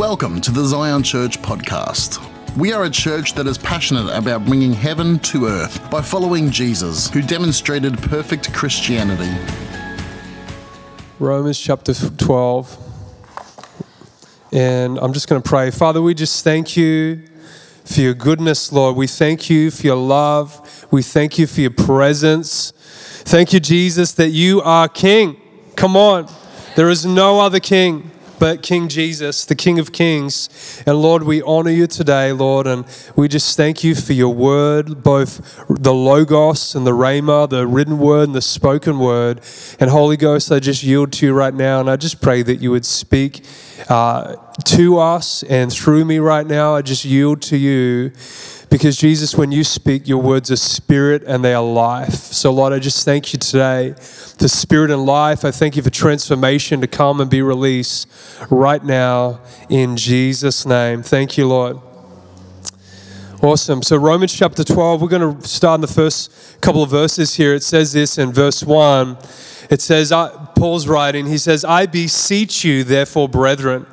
Welcome to the Zion Church podcast. We are a church that is passionate about bringing heaven to earth by following Jesus, who demonstrated perfect Christianity. Romans chapter 12. And I'm just going to pray. Father, we just thank you for your goodness, Lord. We thank you for your love. We thank you for your presence. Thank you, Jesus, that you are King. Come on. There is no other King but King Jesus, the King of Kings. And Lord, we honor you today, Lord, and we just thank you for your word, both the Logos and the Rhema, the written word and the spoken word. And Holy Ghost, I just yield to you right now, and I just pray that you would speak uh, to us and through me right now. I just yield to you. Because Jesus, when you speak, your words are spirit and they are life. So, Lord, I just thank you today for spirit and life. I thank you for transformation to come and be released right now in Jesus' name. Thank you, Lord. Awesome. So, Romans chapter 12, we're going to start in the first couple of verses here. It says this in verse 1. It says, uh, Paul's writing, he says, I beseech you, therefore, brethren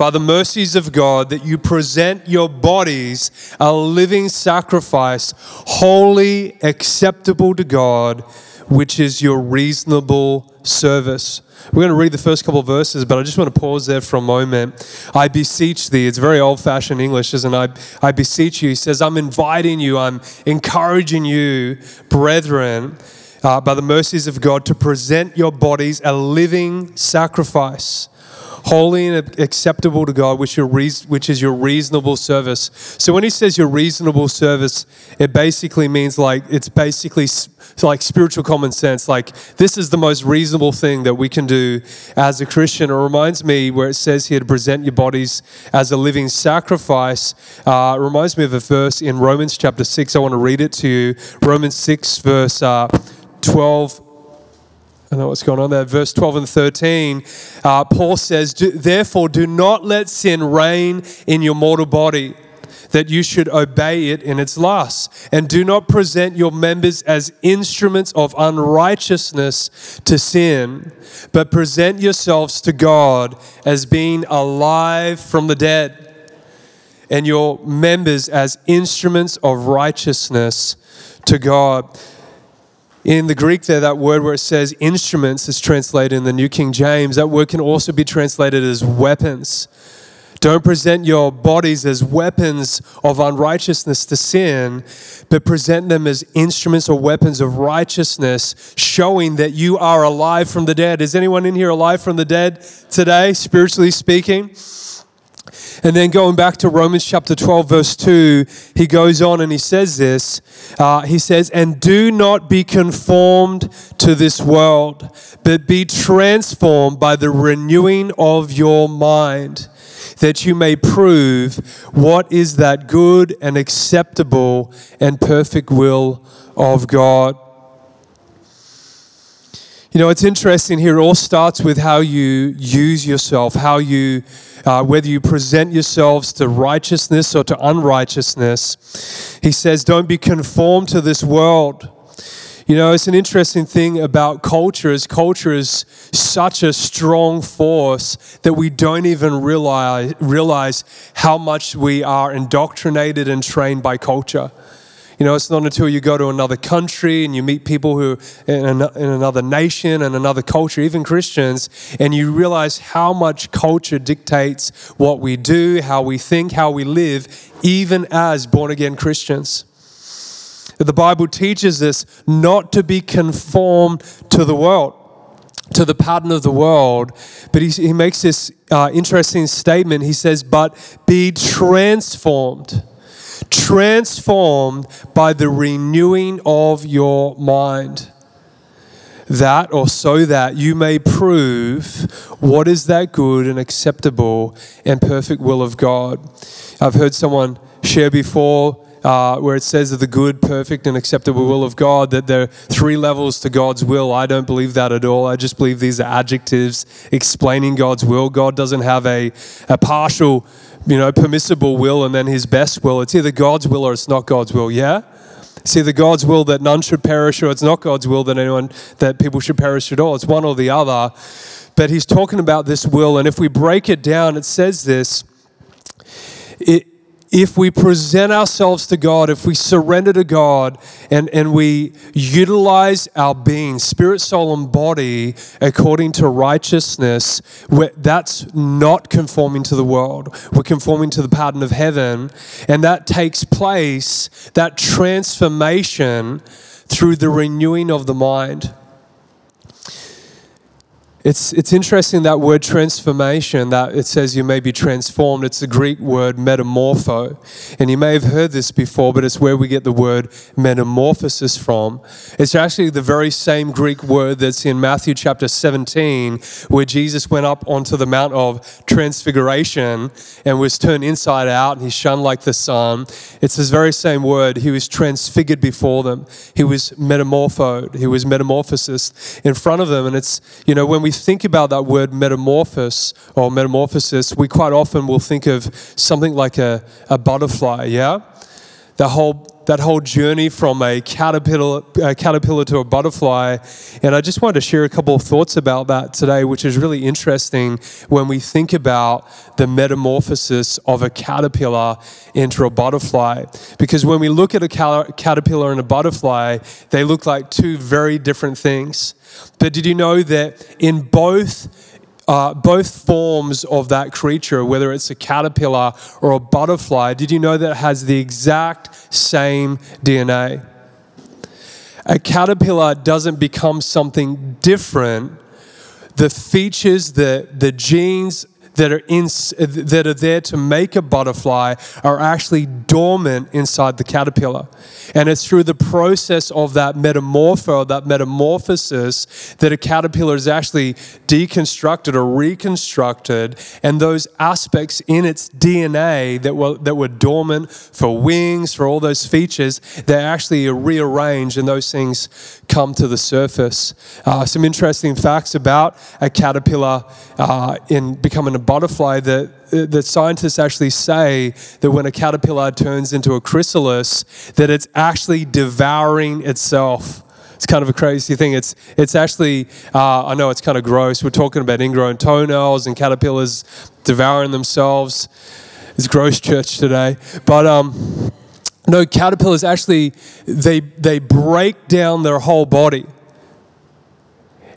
by the mercies of God that you present your bodies a living sacrifice, holy, acceptable to God, which is your reasonable service. We're going to read the first couple of verses, but I just want to pause there for a moment. I beseech thee. It's very old fashioned English, isn't it? I, I beseech you. He says, I'm inviting you, I'm encouraging you, brethren, uh, by the mercies of God, to present your bodies a living sacrifice holy and acceptable to God, which, which is your reasonable service. So when he says your reasonable service, it basically means like, it's basically like spiritual common sense. Like, this is the most reasonable thing that we can do as a Christian. It reminds me where it says here to present your bodies as a living sacrifice. Uh, it reminds me of a verse in Romans chapter 6. I want to read it to you. Romans 6, verse uh, 12 I know what's going on there. Verse 12 and 13, uh, Paul says, Therefore, do not let sin reign in your mortal body, that you should obey it in its lusts. And do not present your members as instruments of unrighteousness to sin, but present yourselves to God as being alive from the dead, and your members as instruments of righteousness to God. In the Greek, there, that word where it says instruments is translated in the New King James. That word can also be translated as weapons. Don't present your bodies as weapons of unrighteousness to sin, but present them as instruments or weapons of righteousness, showing that you are alive from the dead. Is anyone in here alive from the dead today, spiritually speaking? And then going back to Romans chapter 12, verse 2, he goes on and he says this. Uh, he says, And do not be conformed to this world, but be transformed by the renewing of your mind, that you may prove what is that good and acceptable and perfect will of God. You know, it's interesting here. It all starts with how you use yourself, how you, uh, whether you present yourselves to righteousness or to unrighteousness. He says, don't be conformed to this world. You know, it's an interesting thing about culture is culture is such a strong force that we don't even realize, realize how much we are indoctrinated and trained by culture. You know, it's not until you go to another country and you meet people who in, an, in another nation and another culture, even Christians, and you realize how much culture dictates what we do, how we think, how we live, even as born again Christians. The Bible teaches us not to be conformed to the world to the pattern of the world. But he, he makes this uh, interesting statement. He says, But be transformed transformed by the renewing of your mind. That or so that you may prove what is that good and acceptable and perfect will of God. I've heard someone share before uh, where it says of the good, perfect, and acceptable will of God, that there are three levels to God's will. I don't believe that at all. I just believe these are adjectives explaining God's will. God doesn't have a, a partial you know, permissible will and then his best will. It's either God's will or it's not God's will, yeah? It's either God's will that none should perish or it's not God's will that anyone, that people should perish at all. It's one or the other. But he's talking about this will, and if we break it down, it says this it, if we present ourselves to God, if we surrender to God and, and we utilize our being, spirit, soul, and body according to righteousness, that's not conforming to the world. We're conforming to the pattern of heaven. And that takes place, that transformation, through the renewing of the mind. It's, it's interesting that word transformation, that it says you may be transformed. It's the Greek word metamorpho. And you may have heard this before, but it's where we get the word metamorphosis from. It's actually the very same Greek word that's in Matthew chapter 17, where Jesus went up onto the Mount of Transfiguration and was turned inside out and he shone like the sun. It's this very same word. He was transfigured before them, he was metamorphosed, he was metamorphosis in front of them. And it's, you know, when we we think about that word metamorphosis or metamorphosis, we quite often will think of something like a, a butterfly, yeah? The whole that whole journey from a caterpillar, a caterpillar to a butterfly. And I just wanted to share a couple of thoughts about that today, which is really interesting when we think about the metamorphosis of a caterpillar into a butterfly. Because when we look at a caterpillar and a butterfly, they look like two very different things. But did you know that in both uh, both forms of that creature, whether it's a caterpillar or a butterfly, did you know that it has the exact same DNA? A caterpillar doesn't become something different. The features, the, the genes, that are, in, that are there to make a butterfly are actually dormant inside the caterpillar. And it's through the process of that metamorpho, that metamorphosis, that a caterpillar is actually deconstructed or reconstructed. And those aspects in its DNA that were, that were dormant for wings, for all those features, they actually are rearranged and those things come to the surface. Uh, some interesting facts about a caterpillar uh, in becoming a butterfly that that scientists actually say that when a caterpillar turns into a chrysalis, that it's actually devouring itself. It's kind of a crazy thing. It's it's actually uh, I know it's kind of gross. We're talking about ingrown toenails and caterpillars devouring themselves. It's gross church today, but um, no, caterpillars actually they they break down their whole body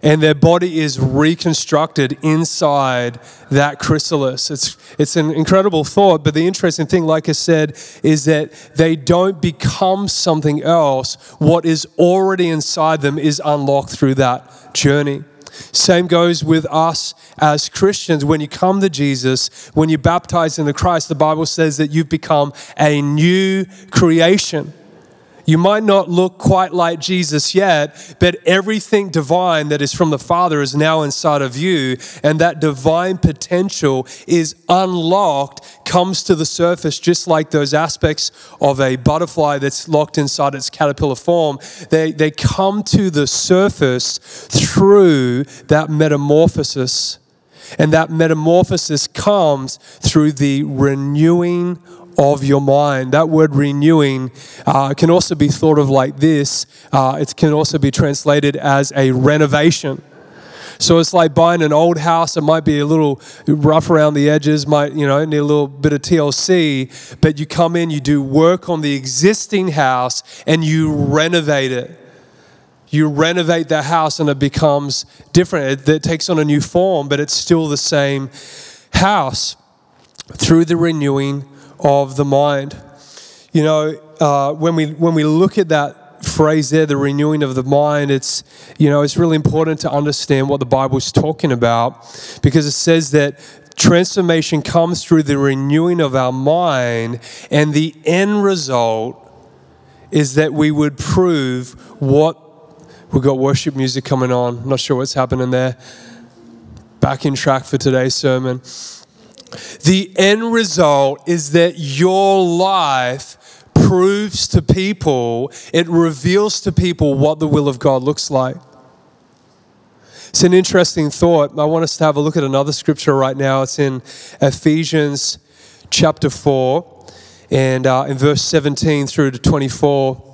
and their body is reconstructed inside that chrysalis. It's, it's an incredible thought, but the interesting thing, like I said, is that they don't become something else. What is already inside them is unlocked through that journey. Same goes with us as Christians. When you come to Jesus, when you're baptized into Christ, the Bible says that you've become a new creation. You might not look quite like Jesus yet, but everything divine that is from the Father is now inside of you, and that divine potential is unlocked, comes to the surface, just like those aspects of a butterfly that's locked inside its caterpillar form. They, they come to the surface through that metamorphosis. And that metamorphosis comes through the renewing of your mind. That word renewing uh, can also be thought of like this uh, it can also be translated as a renovation. So it's like buying an old house. It might be a little rough around the edges, might you know need a little bit of TLC, but you come in, you do work on the existing house, and you renovate it. You renovate the house, and it becomes different. It, it takes on a new form, but it's still the same house through the renewing of the mind. You know, uh, when, we, when we look at that phrase there, the renewing of the mind, it's, you know, it's really important to understand what the Bible is talking about because it says that transformation comes through the renewing of our mind, and the end result is that we would prove what we've got worship music coming on. not sure what's happening there. Back in track for today's sermon. The end result is that your life proves to people, it reveals to people what the will of God looks like. It's an interesting thought. I want us to have a look at another scripture right now. It's in Ephesians chapter 4 and uh, in verse 17 through to 24.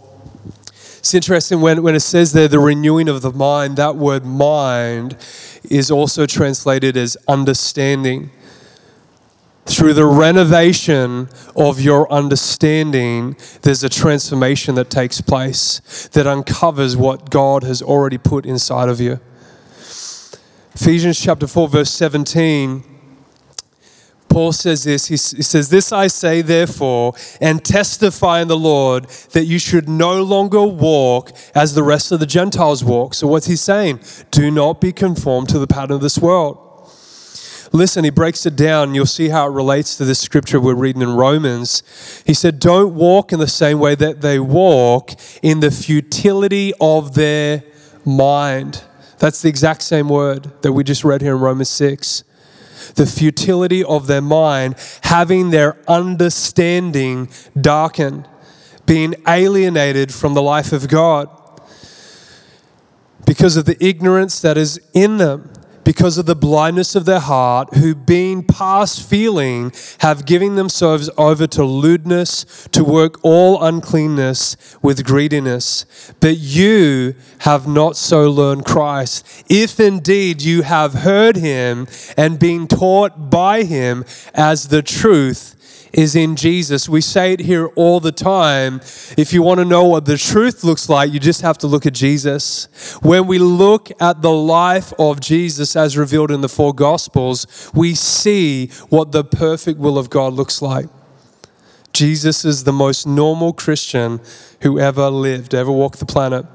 It's interesting when, when it says there, the renewing of the mind, that word mind is also translated as understanding. Through the renovation of your understanding, there's a transformation that takes place that uncovers what God has already put inside of you. Ephesians chapter 4, verse 17. Paul says this. He, says, This I say, therefore, and testify in the Lord that you should no longer walk as the rest of the Gentiles walk. So, what's he saying? Do not be conformed to the pattern of this world Listen, he breaks it down. You'll see how it relates to this scripture we're reading in Romans. He said, Don't walk in the same way that they walk in the futility of their mind. That's the exact same word that we just read here in Romans 6. The futility of their mind, having their understanding darkened, being alienated from the life of God because of the ignorance that is in them because of the blindness of their heart, who being past feeling have given themselves over to lewdness, to work all uncleanness with greediness. But you have not so learned Christ. If indeed you have heard him and been taught by him as the truth, is in Jesus. We say it here all the time. If you want to know what the truth looks like, you just have to look at Jesus. When we look at the life of Jesus as revealed in the four Gospels, we see what the perfect will of God looks like. Jesus is the most normal Christian who ever lived, ever walked the planet.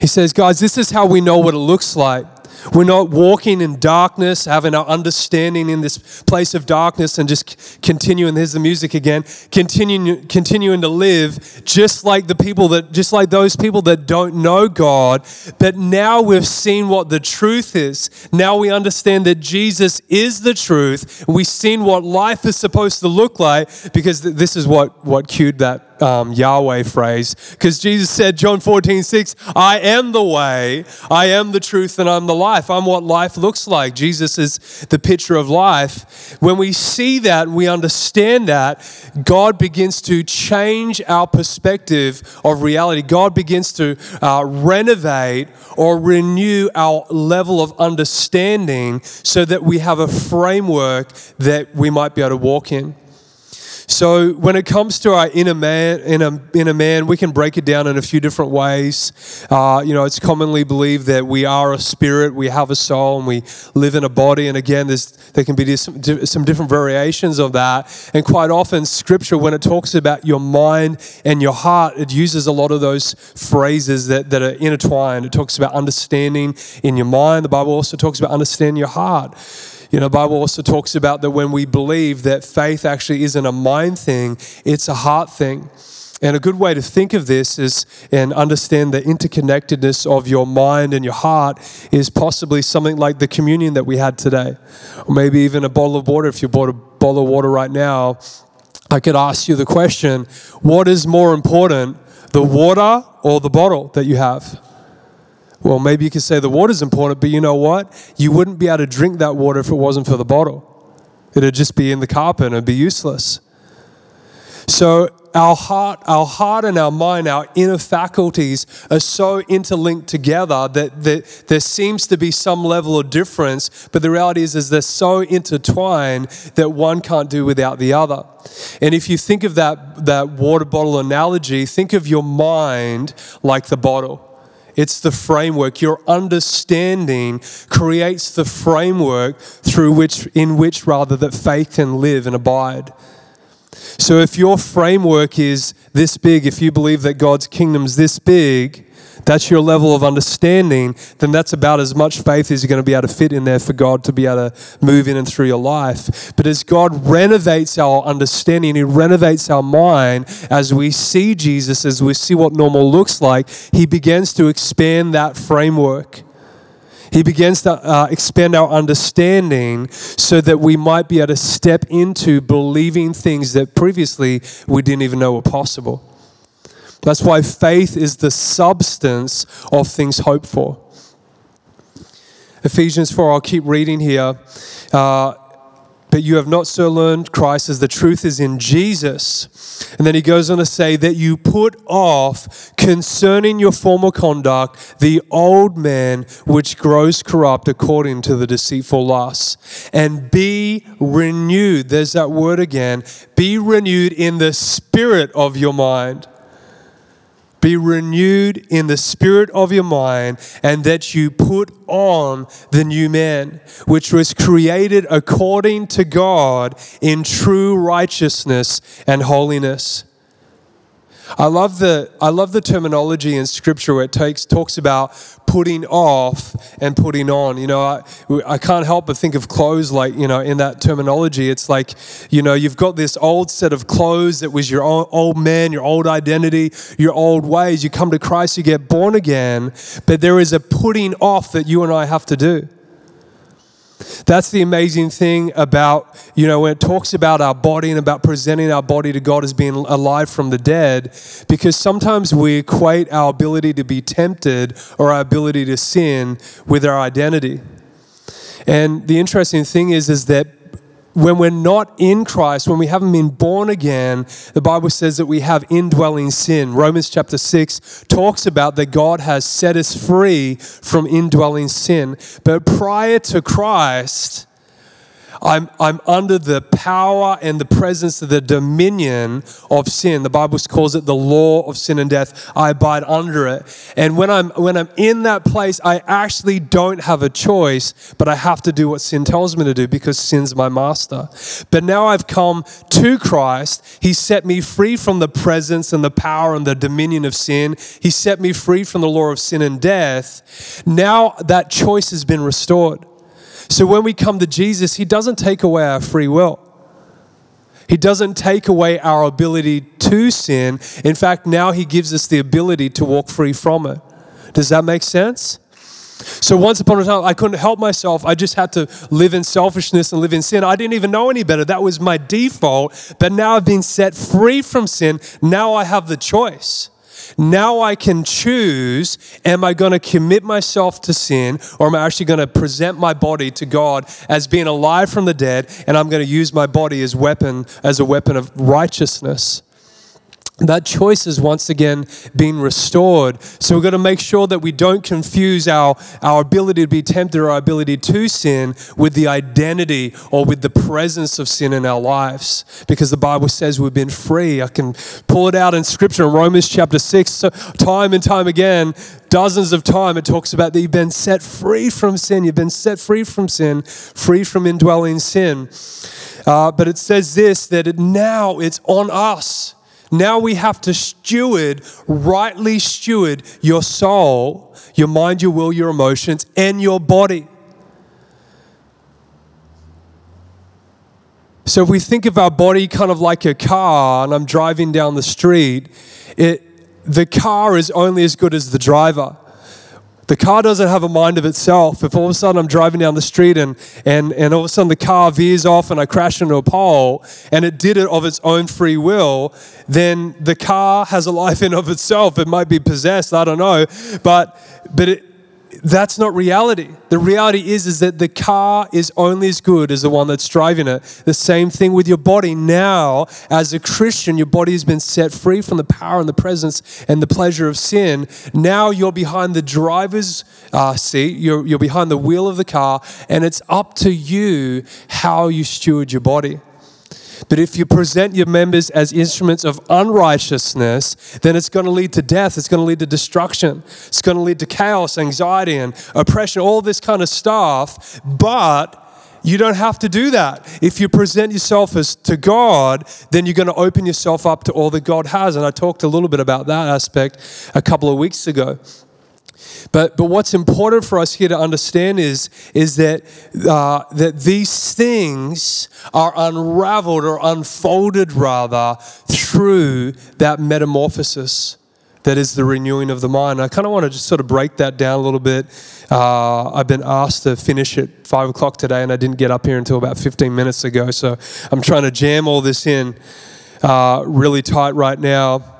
He says, guys, this is how we know what it looks like. We're not walking in darkness, having our understanding in this place of darkness and just continuing, there's the music again, continuing, continuing to live just like the people that, just like those people that don't know God. But now we've seen what the truth is. Now we understand that Jesus is the truth. We've seen what life is supposed to look like because this is what, what cued that um, Yahweh phrase because Jesus said, John 14, 6, I am the way, I am the truth, and I'm the life. I'm what life looks like. Jesus is the picture of life. When we see that, we understand that, God begins to change our perspective of reality. God begins to uh, renovate or renew our level of understanding so that we have a framework that we might be able to walk in. So when it comes to our inner man, inner, inner man, we can break it down in a few different ways. Uh, you know, it's commonly believed that we are a spirit, we have a soul, and we live in a body. And again, there's, there can be some, some different variations of that. And quite often, Scripture, when it talks about your mind and your heart, it uses a lot of those phrases that, that are intertwined. It talks about understanding in your mind. The Bible also talks about understanding your heart. You know, the Bible also talks about that when we believe that faith actually isn't a mind thing, it's a heart thing. And a good way to think of this is and understand the interconnectedness of your mind and your heart is possibly something like the communion that we had today. Or maybe even a bottle of water. If you bought a bottle of water right now, I could ask you the question what is more important, the water or the bottle that you have? Well, maybe you could say the water's important, but you know what? You wouldn't be able to drink that water if it wasn't for the bottle. It'd just be in the carpet and it'd be useless. So our heart, our heart and our mind, our inner faculties are so interlinked together that, that there seems to be some level of difference, but the reality is, is they're so intertwined that one can't do without the other. And if you think of that, that water bottle analogy, think of your mind like the bottle. It's the framework. Your understanding creates the framework through which, in which rather, that faith can live and abide. So if your framework is this big, if you believe that God's kingdom's this big, that's your level of understanding, then that's about as much faith as you're going to be able to fit in there for God to be able to move in and through your life. But as God renovates our understanding, He renovates our mind as we see Jesus, as we see what normal looks like, He begins to expand that framework. He begins to uh, expand our understanding so that we might be able to step into believing things that previously we didn't even know were possible. That's why faith is the substance of things hoped for. Ephesians 4, I'll keep reading here. Uh, but you have not so learned Christ as the truth is in Jesus. And then he goes on to say that you put off concerning your former conduct the old man which grows corrupt according to the deceitful lusts, and be renewed. There's that word again. Be renewed in the spirit of your mind be renewed in the spirit of your mind, and that you put on the new man, which was created according to God in true righteousness and holiness. I love the I love the terminology in scripture where it takes talks about putting off and putting on. You know, I, I can't help but think of clothes like, you know, in that terminology. It's like, you know, you've got this old set of clothes that was your old, old man, your old identity, your old ways. You come to Christ, you get born again, but there is a putting off that you and I have to do. That's the amazing thing about, you know, when it talks about our body and about presenting our body to God as being alive from the dead, because sometimes we equate our ability to be tempted or our ability to sin with our identity. And the interesting thing is, is that when we're not in Christ, when we haven't been born again, the Bible says that we have indwelling sin. Romans chapter 6 talks about that God has set us free from indwelling sin. But prior to Christ, I'm, I'm under the power and the presence of the dominion of sin. The Bible calls it the law of sin and death. I abide under it. And when I'm, when I'm in that place, I actually don't have a choice, but I have to do what sin tells me to do because sin's my master. But now I've come to Christ. He set me free from the presence and the power and the dominion of sin. He set me free from the law of sin and death. Now that choice has been restored. So when we come to Jesus, He doesn't take away our free will. He doesn't take away our ability to sin. In fact, now He gives us the ability to walk free from it. Does that make sense? So once upon a time, I couldn't help myself. I just had to live in selfishness and live in sin. I didn't even know any better. That was my default. But now I've been set free from sin. Now I have the choice. Now I can choose am I going to commit myself to sin or am I actually going to present my body to God as being alive from the dead and I'm going to use my body as weapon as a weapon of righteousness that choice is once again being restored. So we've got to make sure that we don't confuse our, our ability to be tempted or our ability to sin with the identity or with the presence of sin in our lives. Because the Bible says we've been free. I can pull it out in scripture in Romans chapter 6, so time and time again, dozens of time it talks about that you've been set free from sin. You've been set free from sin, free from indwelling sin. Uh, but it says this that it, now it's on us now we have to steward, rightly steward your soul, your mind, your will, your emotions, and your body. So if we think of our body kind of like a car, and I'm driving down the street, it, the car is only as good as the driver. The car doesn't have a mind of itself. If all of a sudden I'm driving down the street and, and, and all of a sudden the car veers off and I crash into a pole and it did it of its own free will, then the car has a life in of itself. It might be possessed, I don't know. But, but it, that's not reality. The reality is, is that the car is only as good as the one that's driving it. The same thing with your body. Now, as a Christian, your body has been set free from the power and the presence and the pleasure of sin. Now you're behind the driver's uh, seat, you're, you're behind the wheel of the car, and it's up to you how you steward your body. But if you present your members as instruments of unrighteousness, then it's going to lead to death. It's going to lead to destruction. It's going to lead to chaos, anxiety, and oppression, all this kind of stuff. But you don't have to do that. If you present yourself as to God, then you're going to open yourself up to all that God has. And I talked a little bit about that aspect a couple of weeks ago. But, but what's important for us here to understand is, is that, uh, that these things are unraveled or unfolded rather through that metamorphosis that is the renewing of the mind. I kind of want to just sort of break that down a little bit. Uh, I've been asked to finish at five o'clock today, and I didn't get up here until about 15 minutes ago. So I'm trying to jam all this in uh, really tight right now.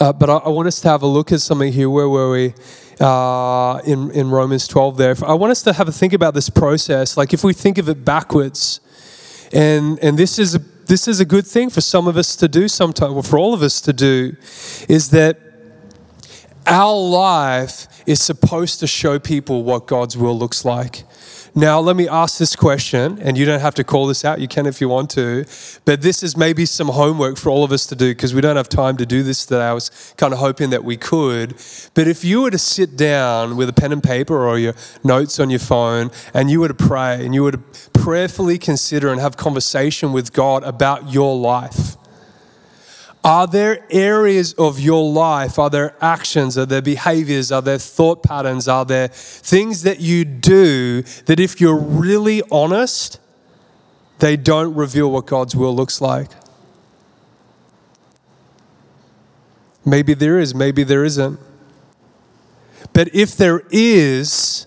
Uh, but I, I, want us to have a look at something here. Where were we? uh, in, in Romans 12 there. I want us to have a think about this process. Like if we think of it backwards, and, and this, is a, this is a good thing for some of us to do sometimes, or for all of us to do, is that our life is supposed to show people what God's will looks like. Now, let me ask this question, and you don't have to call this out, you can if you want to, but this is maybe some homework for all of us to do because we don't have time to do this today. I was kind of hoping that we could. But if you were to sit down with a pen and paper or your notes on your phone and you were to pray and you were to prayerfully consider and have conversation with God about your life, are there areas of your life, are there actions, are there behaviors, are there thought patterns, are there things that you do that if you're really honest, they don't reveal what God's will looks like? Maybe there is, maybe there isn't. But if there is,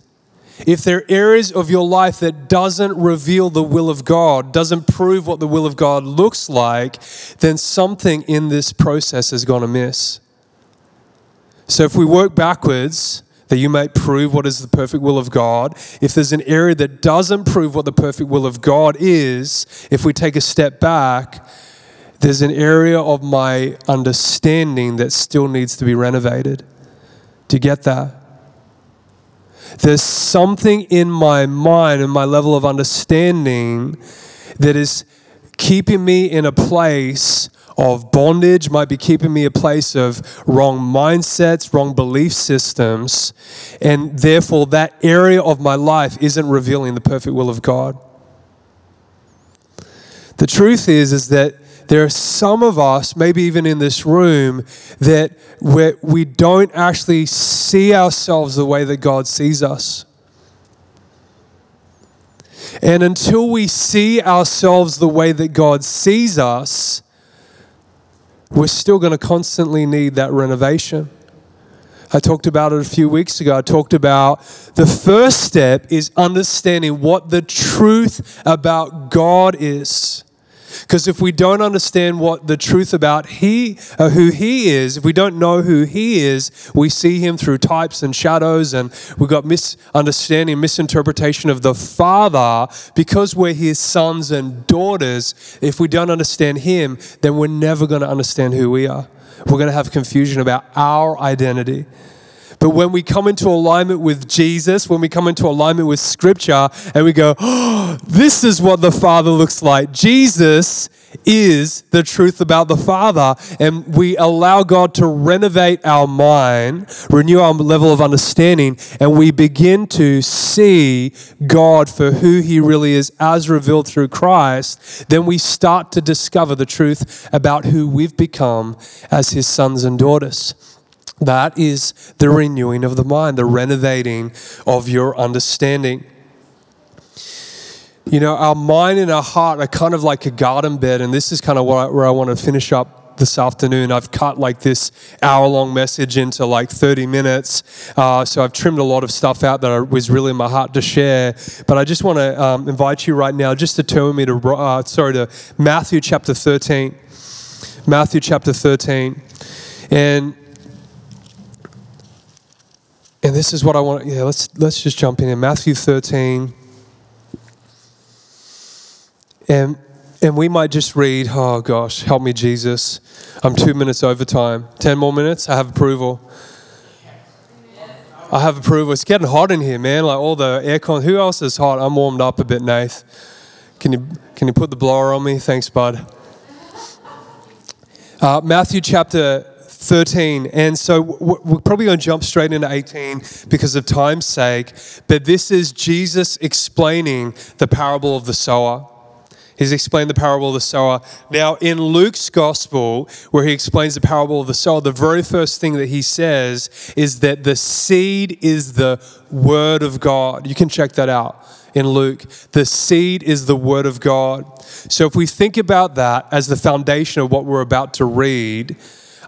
if there are areas of your life that doesn't reveal the will of God, doesn't prove what the will of God looks like, then something in this process has gone amiss. So if we work backwards, that you might prove what is the perfect will of God. If there's an area that doesn't prove what the perfect will of God is, if we take a step back, there's an area of my understanding that still needs to be renovated. Do you get that? There's something in my mind and my level of understanding that is keeping me in a place of bondage, might be keeping me in a place of wrong mindsets, wrong belief systems, and therefore that area of my life isn't revealing the perfect will of God. The truth is, is that there are some of us, maybe even in this room, that we do not actually see ourselves the way that God sees us. And until we see ourselves the way that God sees us, we're still going to constantly need that renovation. I talked about it a few weeks ago. I talked about the first step is understanding what the truth about God is. Because if we don't understand what the truth about he, uh, who he is, if we don't know who he is, we see him through types and shadows, and we've got misunderstanding, misinterpretation of the Father. Because we're his sons and daughters, if we don't understand him, then we're never going to understand who we are. We're going to have confusion about our identity. But when we come into alignment with Jesus, when we come into alignment with Scripture, and we go, oh, this is what the Father looks like. Jesus is the truth about the Father. And we allow God to renovate our mind, renew our level of understanding, and we begin to see God for who He really is as revealed through Christ. Then we start to discover the truth about who we've become as His sons and daughters. That is the renewing of the mind, the renovating of your understanding. You know, our mind and our heart are kind of like a garden bed, and this is kind of where I want to finish up this afternoon. I've cut like this hour long message into like 30 minutes. Uh, so I've trimmed a lot of stuff out that was really in my heart to share. But I just want to um, invite you right now just to turn me to, uh, sorry, to Matthew chapter 13. Matthew chapter 13. And and this is what I want. Yeah, let's let's just jump in in Matthew 13. And and we might just read, oh gosh, help me, Jesus. I'm two minutes over time. Ten more minutes, I have approval. I have approval. It's getting hot in here, man. Like all the aircon. Who else is hot? I'm warmed up a bit, Nath. Can you can you put the blower on me? Thanks, bud. Uh, Matthew chapter 13. And so we're probably going to jump straight into 18 because of time's sake. But this is Jesus explaining the parable of the sower. He's explained the parable of the sower. Now, in Luke's gospel, where he explains the parable of the sower, the very first thing that he says is that the seed is the word of God. You can check that out in Luke. The seed is the word of God. So, if we think about that as the foundation of what we're about to read,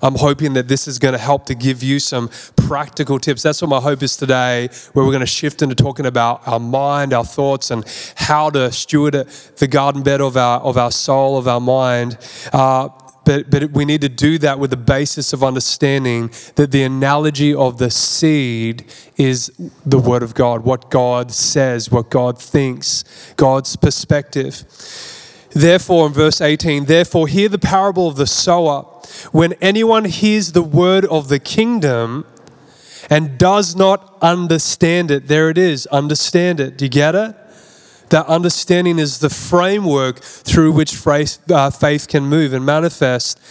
I'm hoping that this is going to help to give you some practical tips. That's what my hope is today, where we're going to shift into talking about our mind, our thoughts, and how to steward the garden bed of our, of our soul, of our mind. Uh, but, but we need to do that with the basis of understanding that the analogy of the seed is the Word of God, what God says, what God thinks, God's perspective. Therefore, in verse 18, therefore, hear the parable of the sower. When anyone hears the word of the kingdom and does not understand it, there it is, understand it. Do you get it? That understanding is the framework through which faith, uh, faith can move and manifest.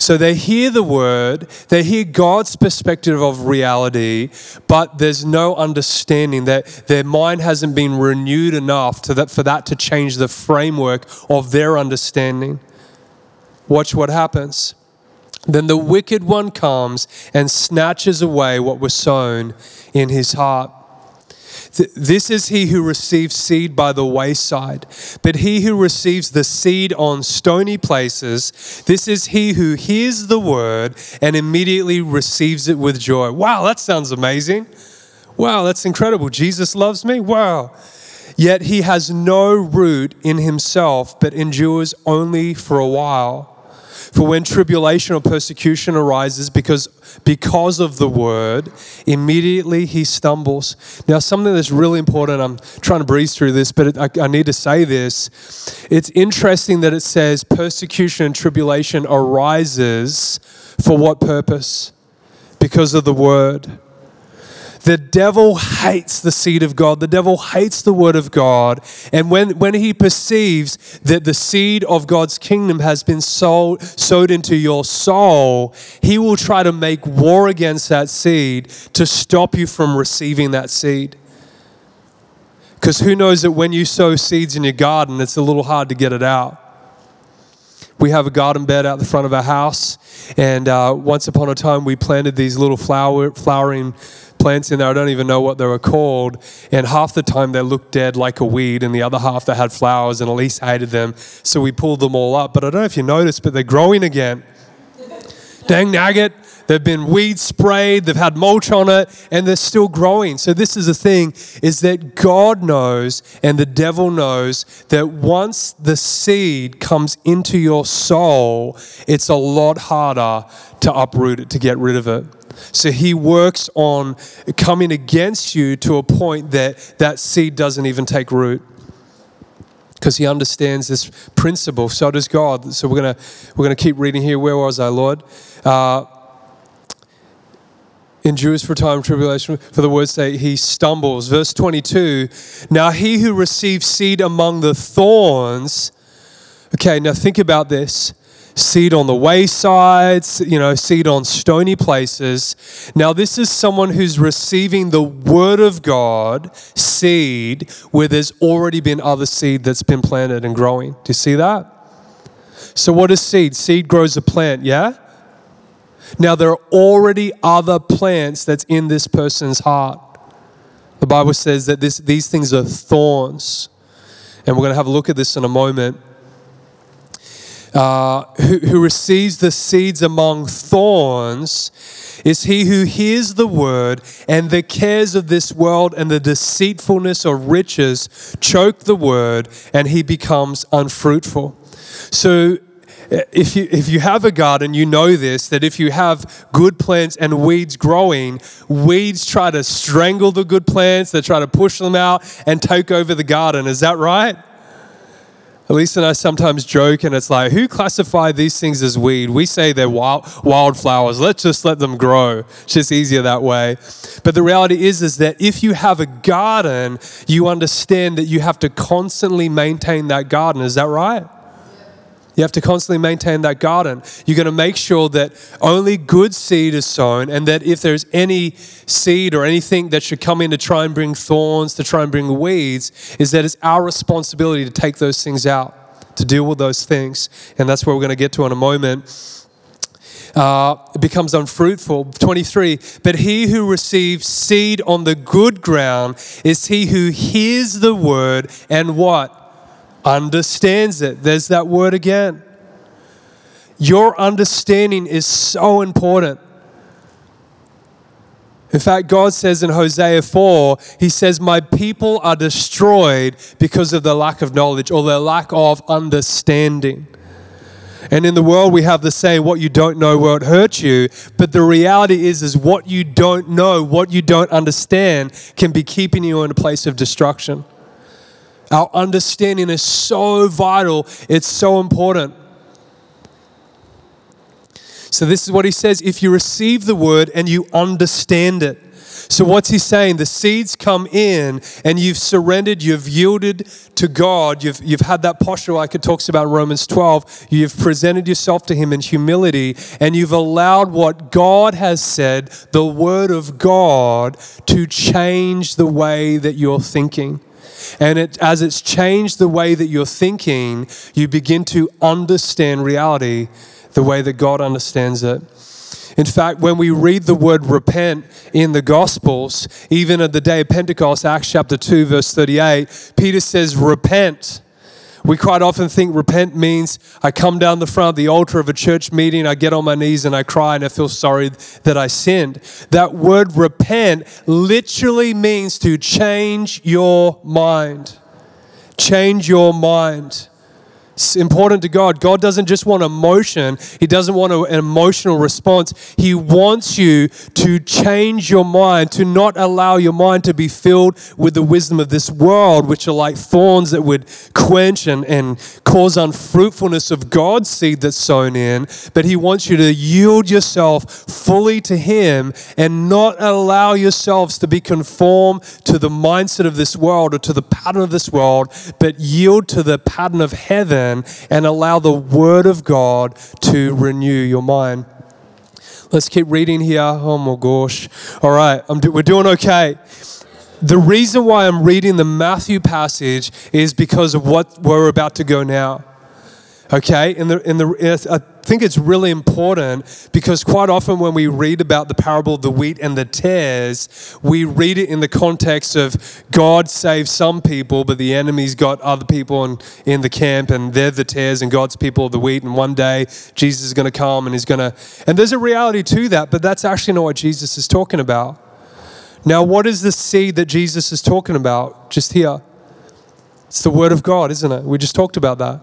So they hear the word, they hear God's perspective of reality, but there's no understanding that their mind hasn't been renewed enough to that, for that to change the framework of their understanding. Watch what happens. Then the wicked one comes and snatches away what was sown in his heart. This is he who receives seed by the wayside. But he who receives the seed on stony places, this is he who hears the word and immediately receives it with joy. Wow, that sounds amazing. Wow, that's incredible. Jesus loves me. Wow. Yet he has no root in himself, but endures only for a while. For when tribulation or persecution arises because, because of the word, immediately he stumbles. Now, something that's really important, I'm trying to breeze through this, but I, I need to say this. It's interesting that it says persecution and tribulation arises for what purpose? Because of the word. The devil hates the seed of God. The devil hates the word of God. And when, when he perceives that the seed of God's kingdom has been sowed into your soul, he will try to make war against that seed to stop you from receiving that seed. Because who knows that when you sow seeds in your garden, it's a little hard to get it out. We have a garden bed out the front of our house, and uh, once upon a time we planted these little flower, flowering plants in there. I don't even know what they were called. And half the time they looked dead like a weed, and the other half they had flowers, and Elise hated them. So we pulled them all up. But I don't know if you noticed, but they're growing again. Dang nugget. They've been weed sprayed, they've had mulch on it, and they're still growing. So this is the thing is that God knows and the devil knows that once the seed comes into your soul, it's a lot harder to uproot it, to get rid of it. So he works on coming against you to a point that that seed doesn't even take root. Because he understands this principle. So does God. So we're gonna we're gonna keep reading here. Where was I, Lord? Uh, endures for time tribulation for the word's sake he stumbles verse 22 now he who receives seed among the thorns okay now think about this seed on the waysides, you know, seed on stony places. Now, this is someone who's receiving the word of God, seed, where there's already been other seed that's been planted and growing. Do you see that? So, what is seed? Seed grows a plant, yeah? Now, there are already other plants that's in this person's heart. The Bible says that this, these things are thorns. And we're going to have a look at this in a moment. Uh, who, who receives the seeds among thorns is he who hears the word and the cares of this world and the deceitfulness of riches choke the word and he becomes unfruitful. So, uh, if you, if you have a garden, you know this that if you have good plants and weeds growing, weeds try to strangle the good plants, they try to push them out and take over the garden. Is that right? Elise and I sometimes joke, and it's like, who classified these things as weed? We say they're wild, wildflowers. Let's just let them grow. It's just easier that way. But the reality is, is that if you have a garden, you understand that you have to constantly maintain that garden. Is that right? You have to constantly maintain that garden. You're going to make sure that only good seed is sown, and that if there's any seed or anything that should come in to try and bring thorns, to try and bring weeds, is that it's our responsibility to take those things out, to deal with those things. And that's where we're going to get to in a moment. Uh, it becomes unfruitful. 23, but he who receives seed on the good ground is he who hears the word and what? Understands it. There's that word again. Your understanding is so important. In fact, God says in Hosea 4, He says, My people are destroyed because of the lack of knowledge or their lack of understanding. And in the world, we have the saying, what you don't know won't hurt you. But the reality is, is what you don't know, what you don't understand, can be keeping you in a place of destruction. Our understanding is so vital, it's so important. So, this is what he says if you receive the word and you understand it. So, what's he saying? The seeds come in and you've surrendered, you've yielded to God, you've, you've had that posture like it talks about in Romans 12. You've presented yourself to him in humility and you've allowed what God has said, the word of God, to change the way that you're thinking. And it, as it's changed the way that you're thinking, you begin to understand reality the way that God understands it. In fact, when we read the word repent in the Gospels, even at the day of Pentecost, Acts chapter 2, verse 38, Peter says, Repent. We quite often think repent means I come down the front of the altar of a church meeting, I get on my knees and I cry and I feel sorry that I sinned. That word repent literally means to change your mind. Change your mind. Important to God. God doesn't just want emotion, He doesn't want an emotional response. He wants you to change your mind, to not allow your mind to be filled with the wisdom of this world, which are like thorns that would quench and, and cause unfruitfulness of God's seed that's sown in. But He wants you to yield yourself fully to Him and not allow yourselves to be conformed to the mindset of this world or to the pattern of this world, but yield to the pattern of heaven and allow the Word of God to renew your mind. Let's keep reading here. Oh my gosh. All right, do, we're doing okay. The reason why I'm reading the Matthew passage is because of what we're about to go now. Okay? In the, in the, I think it's really important because quite often when we read about the parable of the wheat and the tares, we read it in the context of God saved some people, but the enemy's got other people in, in the camp, and they're the tares, and God's people are the wheat. And one day Jesus is going to come and he's going to. And there's a reality to that, but that's actually not what Jesus is talking about. Now, what is the seed that Jesus is talking about just here? It's the Word of God, isn't it? We just talked about that.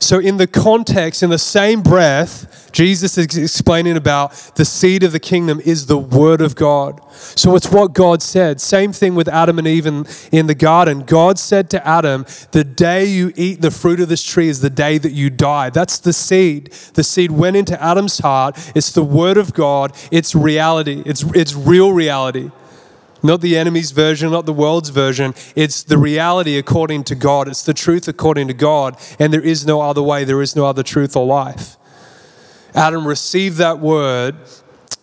So, in the context, in the same breath, Jesus is explaining about the seed of the kingdom is the word of God. So, it's what God said. Same thing with Adam and Eve in, in the garden. God said to Adam, The day you eat the fruit of this tree is the day that you die. That's the seed. The seed went into Adam's heart. It's the word of God, it's reality, it's, it's real reality. Not the enemy's version, not the world's version. It's the reality according to God. It's the truth according to God. And there is no other way, there is no other truth or life. Adam received that word.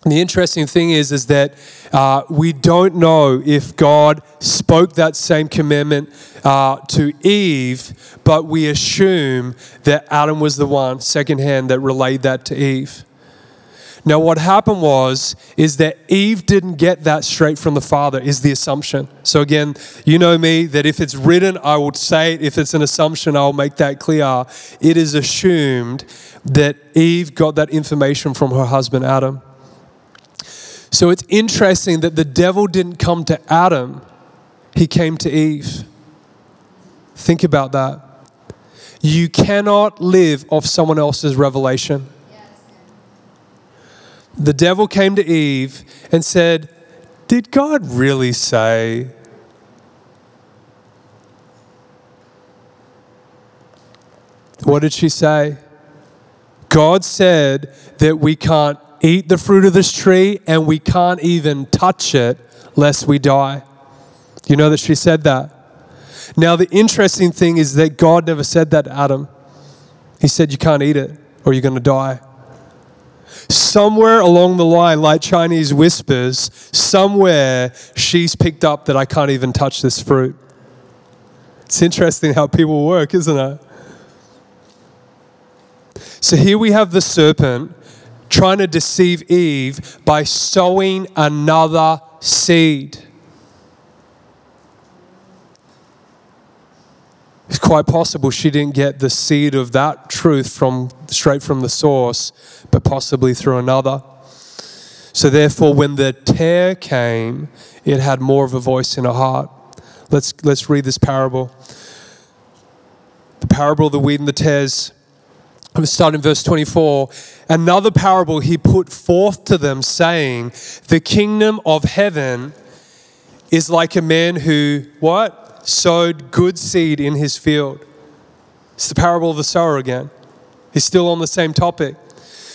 The interesting thing is, is that uh, we don't know if God spoke that same commandment uh, to Eve, but we assume that Adam was the one, secondhand, that relayed that to Eve. Now, what happened was, is that Eve didn't get that straight from the Father, is the assumption. So, again, you know me, that if it's written, I will say it. If it's an assumption, I'll make that clear. It is assumed that Eve got that information from her husband Adam. So, it's interesting that the devil didn't come to Adam, he came to Eve. Think about that. You cannot live off someone else's revelation the devil came to Eve and said, Did God really say? What did she say? God said that we can't eat the fruit of this tree and we can't even touch it lest we die. You know that she said that. Now, the interesting thing is that God never said that to Adam. He said, You can't eat it or you're going to die somewhere along the line, like Chinese whispers, somewhere she's picked up that I can't even touch this fruit. It's interesting how people work, isn't it? So here we have the serpent trying to deceive Eve by sowing another seed. It's quite possible she didn't get the seed of that truth from straight from the source, but possibly through another. So therefore, when the tare came, it had more of a voice in her heart. Let's let's read this parable. The parable of the wheat and the tares. I'm start in verse 24. Another parable he put forth to them, saying, The kingdom of heaven is like a man who, what? Sowed good seed in his field. It's the parable of the sower again. He's still on the same topic.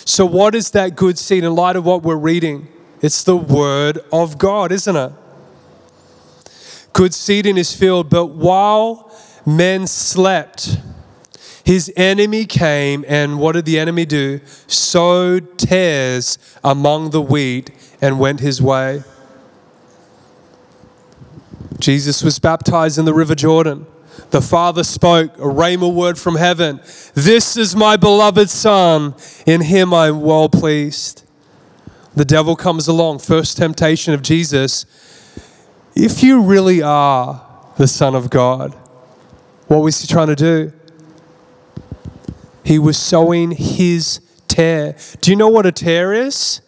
So, what is that good seed in light of what we're reading? It's the word of God, isn't it? Good seed in his field, but while men slept, his enemy came, and what did the enemy do? Sowed tares among the wheat and went his way. Jesus was baptized in the River Jordan. The Father spoke a rhema word from heaven. This is my beloved Son. In him I am well pleased. The devil comes along. First temptation of Jesus. If you really are the Son of God, what was he trying to do? He was sowing his tare. Do you know what a tare is?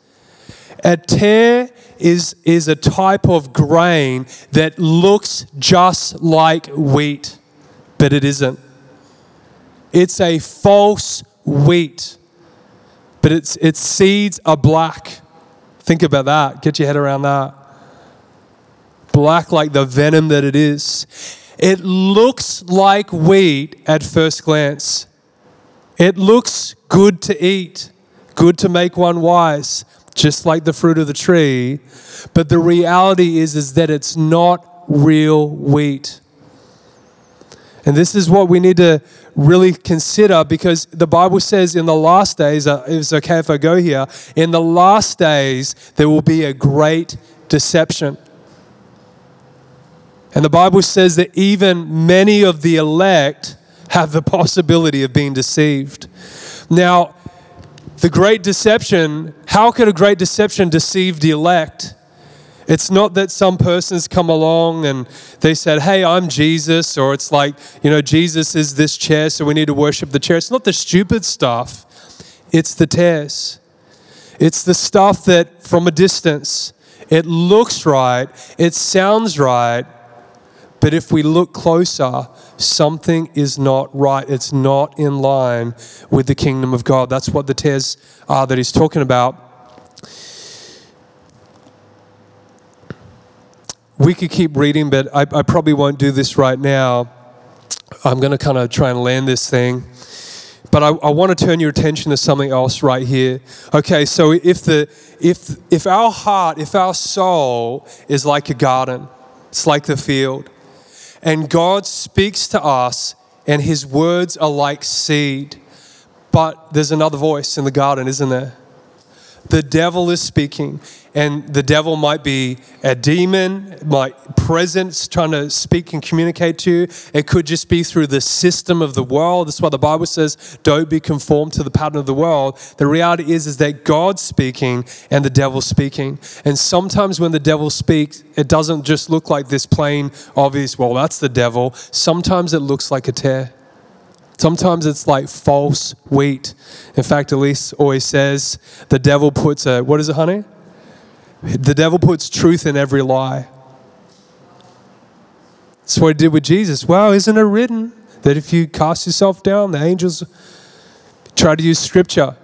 A tare is, is a type of grain that looks just like wheat, but it isn't. It's a false wheat, but its, its seeds are black. Think about that. Get your head around that. Black like the venom that it is. It looks like wheat at first glance. It looks good to eat, good to make one wise, just like the fruit of the tree. But the reality is, is that it's not real wheat. And this is what we need to really consider because the Bible says in the last days, uh, it's okay if I go here, in the last days, there will be a great deception. And the Bible says that even many of the elect have the possibility of being deceived. Now, the great deception, how could a great deception deceive the elect? It's not that some persons come along and they said, Hey, I'm Jesus, or it's like, you know, Jesus is this chair, so we need to worship the chair. It's not the stupid stuff, it's the tares. It's the stuff that from a distance, it looks right, it sounds right, but if we look closer, something is not right. It's not in line with the kingdom of God. That's what the tares are that he's talking about. We could keep reading, but I, I probably won't do this right now. I'm going to kind of try and land this thing. But I, I want to turn your attention to something else right here. Okay, so if the if if our heart, if our soul is like a garden, it's like the field and God speaks to us, and his words are like seed. But there's another voice in the garden, isn't there? The devil is speaking, and the devil might be a demon, might presence trying to speak and communicate to you. It could just be through the system of the world. That's why the Bible says, "Don't be conformed to the pattern of the world." The reality is, is that God's speaking and the devil's speaking. And sometimes when the devil speaks, it doesn't just look like this plain, obvious. Well, that's the devil. Sometimes it looks like a tare. Sometimes it's like false wheat. In fact, Elise always says the devil puts a, what is it, honey? The devil puts truth in every lie. That's what he did with Jesus. Well, isn't it written that if you cast yourself down, the angels try to use scripture,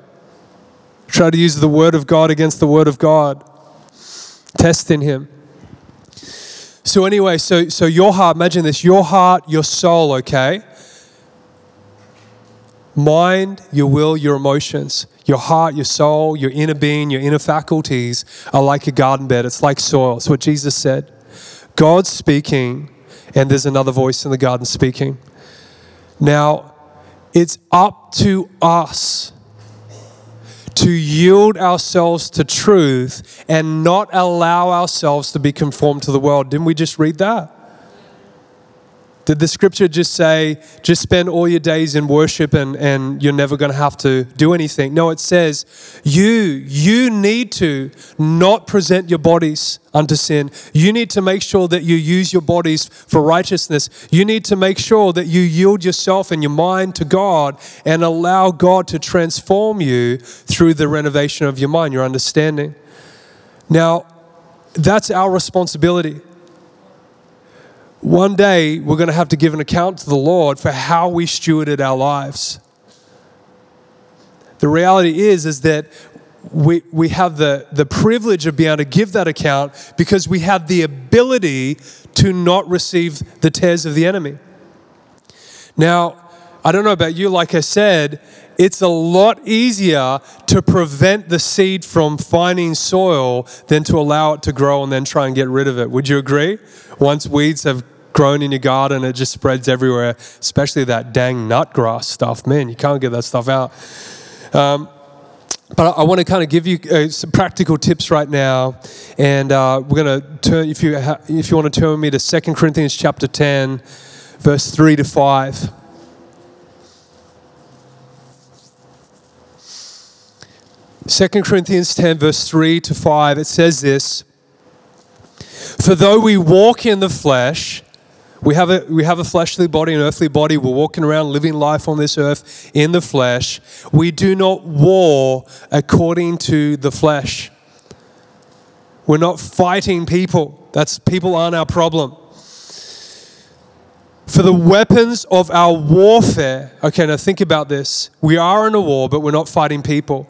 try to use the word of God against the word of God, testing him. So, anyway, so, so your heart, imagine this your heart, your soul, okay? Mind, your will, your emotions, your heart, your soul, your inner being, your inner faculties are like a garden bed. It's like soil. It's what Jesus said. God's speaking, and there's another voice in the garden speaking. Now, it's up to us to yield ourselves to truth and not allow ourselves to be conformed to the world. Didn't we just read that? Did the scripture just say, just spend all your days in worship and, and you're never going to have to do anything? No, it says, you, you need to not present your bodies unto sin. You need to make sure that you use your bodies for righteousness. You need to make sure that you yield yourself and your mind to God and allow God to transform you through the renovation of your mind, your understanding. Now, that's our responsibility one day we're going to have to give an account to the Lord for how we stewarded our lives. The reality is, is that we, we have the, the privilege of being able to give that account because we have the ability to not receive the tares of the enemy. Now, I don't know about you, like I said, it's a lot easier to prevent the seed from finding soil than to allow it to grow and then try and get rid of it. Would you agree? Once weeds have grown in your garden, it just spreads everywhere, especially that dang nut grass stuff. Man, you can't get that stuff out. Um, but I want to kind of give you uh, some practical tips right now, and uh, we're going to turn. If you ha- if you want to turn with me to Second Corinthians chapter ten, verse three to five. Second Corinthians ten, verse three to five. It says this: For though we walk in the flesh, we have, a, we have a fleshly body, an earthly body. We're walking around living life on this earth in the flesh. We do not war according to the flesh. We're not fighting people. That's people aren't our problem. For the weapons of our warfare, okay, now think about this. We are in a war, but we're not fighting people.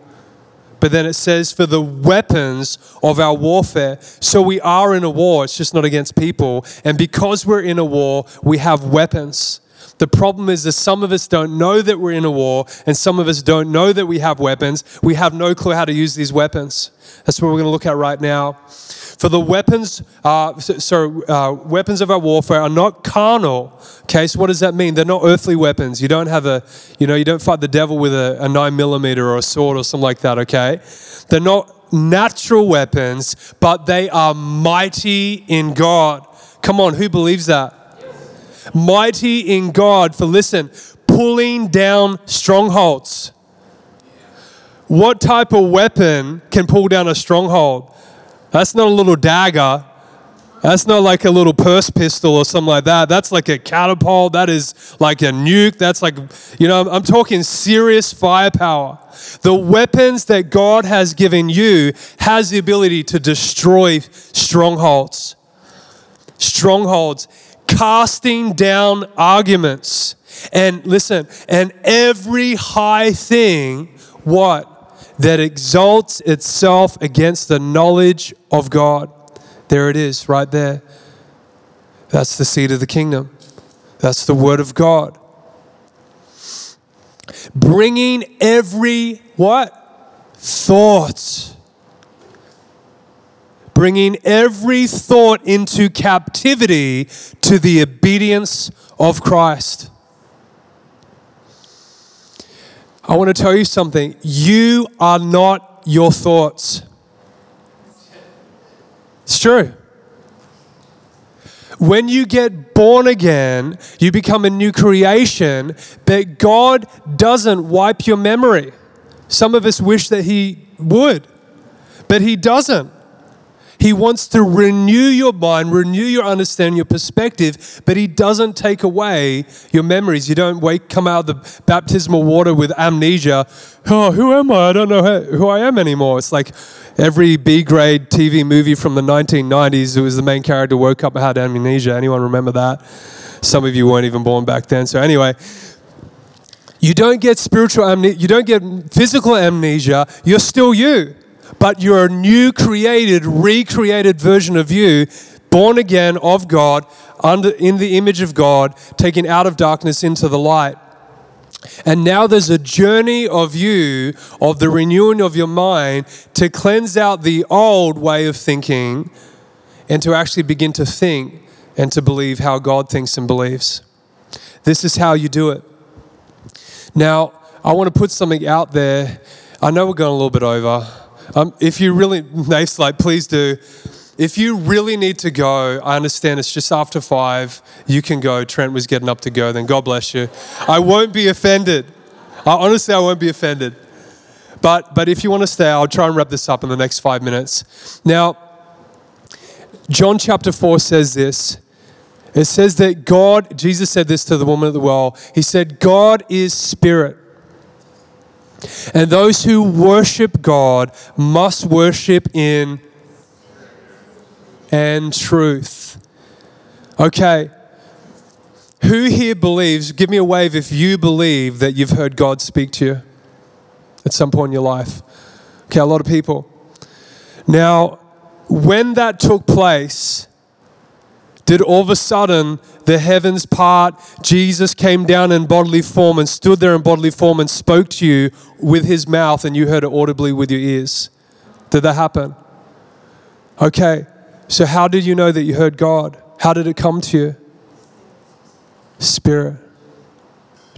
But then it says, for the weapons of our warfare. So we are in a war, it's just not against people. And because we're in a war, we have weapons. The problem is that some of us don't know that we're in a war, and some of us don't know that we have weapons. We have no clue how to use these weapons. That's what we're going to look at right now. For the weapons, uh, uh, weapons of our warfare are not carnal. Okay, so what does that mean? They're not earthly weapons. You don't have a, you know, you don't fight the devil with a, a nine millimeter or a sword or something like that. Okay, they're not natural weapons, but they are mighty in God. Come on, who believes that? Mighty in God for listen, pulling down strongholds. What type of weapon can pull down a stronghold? That's not a little dagger. That's not like a little purse pistol or something like that. That's like a catapult. That is like a nuke. That's like, you know, I'm talking serious firepower. The weapons that God has given you has the ability to destroy strongholds. Strongholds, casting down arguments. And listen, and every high thing, what? That exalts itself against the knowledge of God. There it is, right there. That's the seed of the kingdom. That's the word of God. Bringing every what? Thought. Bringing every thought into captivity to the obedience of Christ. I want to tell you something. You are not your thoughts. It's true. When you get born again, you become a new creation, but God doesn't wipe your memory. Some of us wish that He would, but He doesn't. He wants to renew your mind, renew your understanding, your perspective, but He doesn't take away your memories. You don't wake, come out of the baptismal water with amnesia. Oh, who am I? I don't know who I am anymore. It's like every B grade TV movie from the 1990s, it was the main character woke up and had amnesia. Anyone remember that? Some of you weren't even born back then. So, anyway, you don't get spiritual amnesia, you don't get physical amnesia, you're still you but you're a new created, recreated version of you, born again of God, under, in the image of God, taken out of darkness into the light. And now there's a journey of you, of the renewing of your mind, to cleanse out the old way of thinking and to actually begin to think and to believe how God thinks and believes. This is how you do it. Now, I want to put something out there. I know we're going a little bit over. Um, if you really, Nate's like, please do. If you really need to go, I understand it's just after five. You can go. Trent was getting up to go. Then God bless you. I won't be offended. I, honestly, I won't be offended. But but if you want to stay, I'll try and wrap this up in the next five minutes. Now, John chapter four says this. It says that God, Jesus said this to the woman at the well. He said, God is spirit. And those who worship God must worship in and truth. Okay. Who here believes, give me a wave if you believe that you've heard God speak to you? at some point in your life. Okay, a lot of people. Now, when that took place, did all of a sudden the heavens part, Jesus came down in bodily form and stood there in bodily form and spoke to you with his mouth and you heard it audibly with your ears? Did that happen? Okay, so how did you know that you heard God? How did it come to you? Spirit.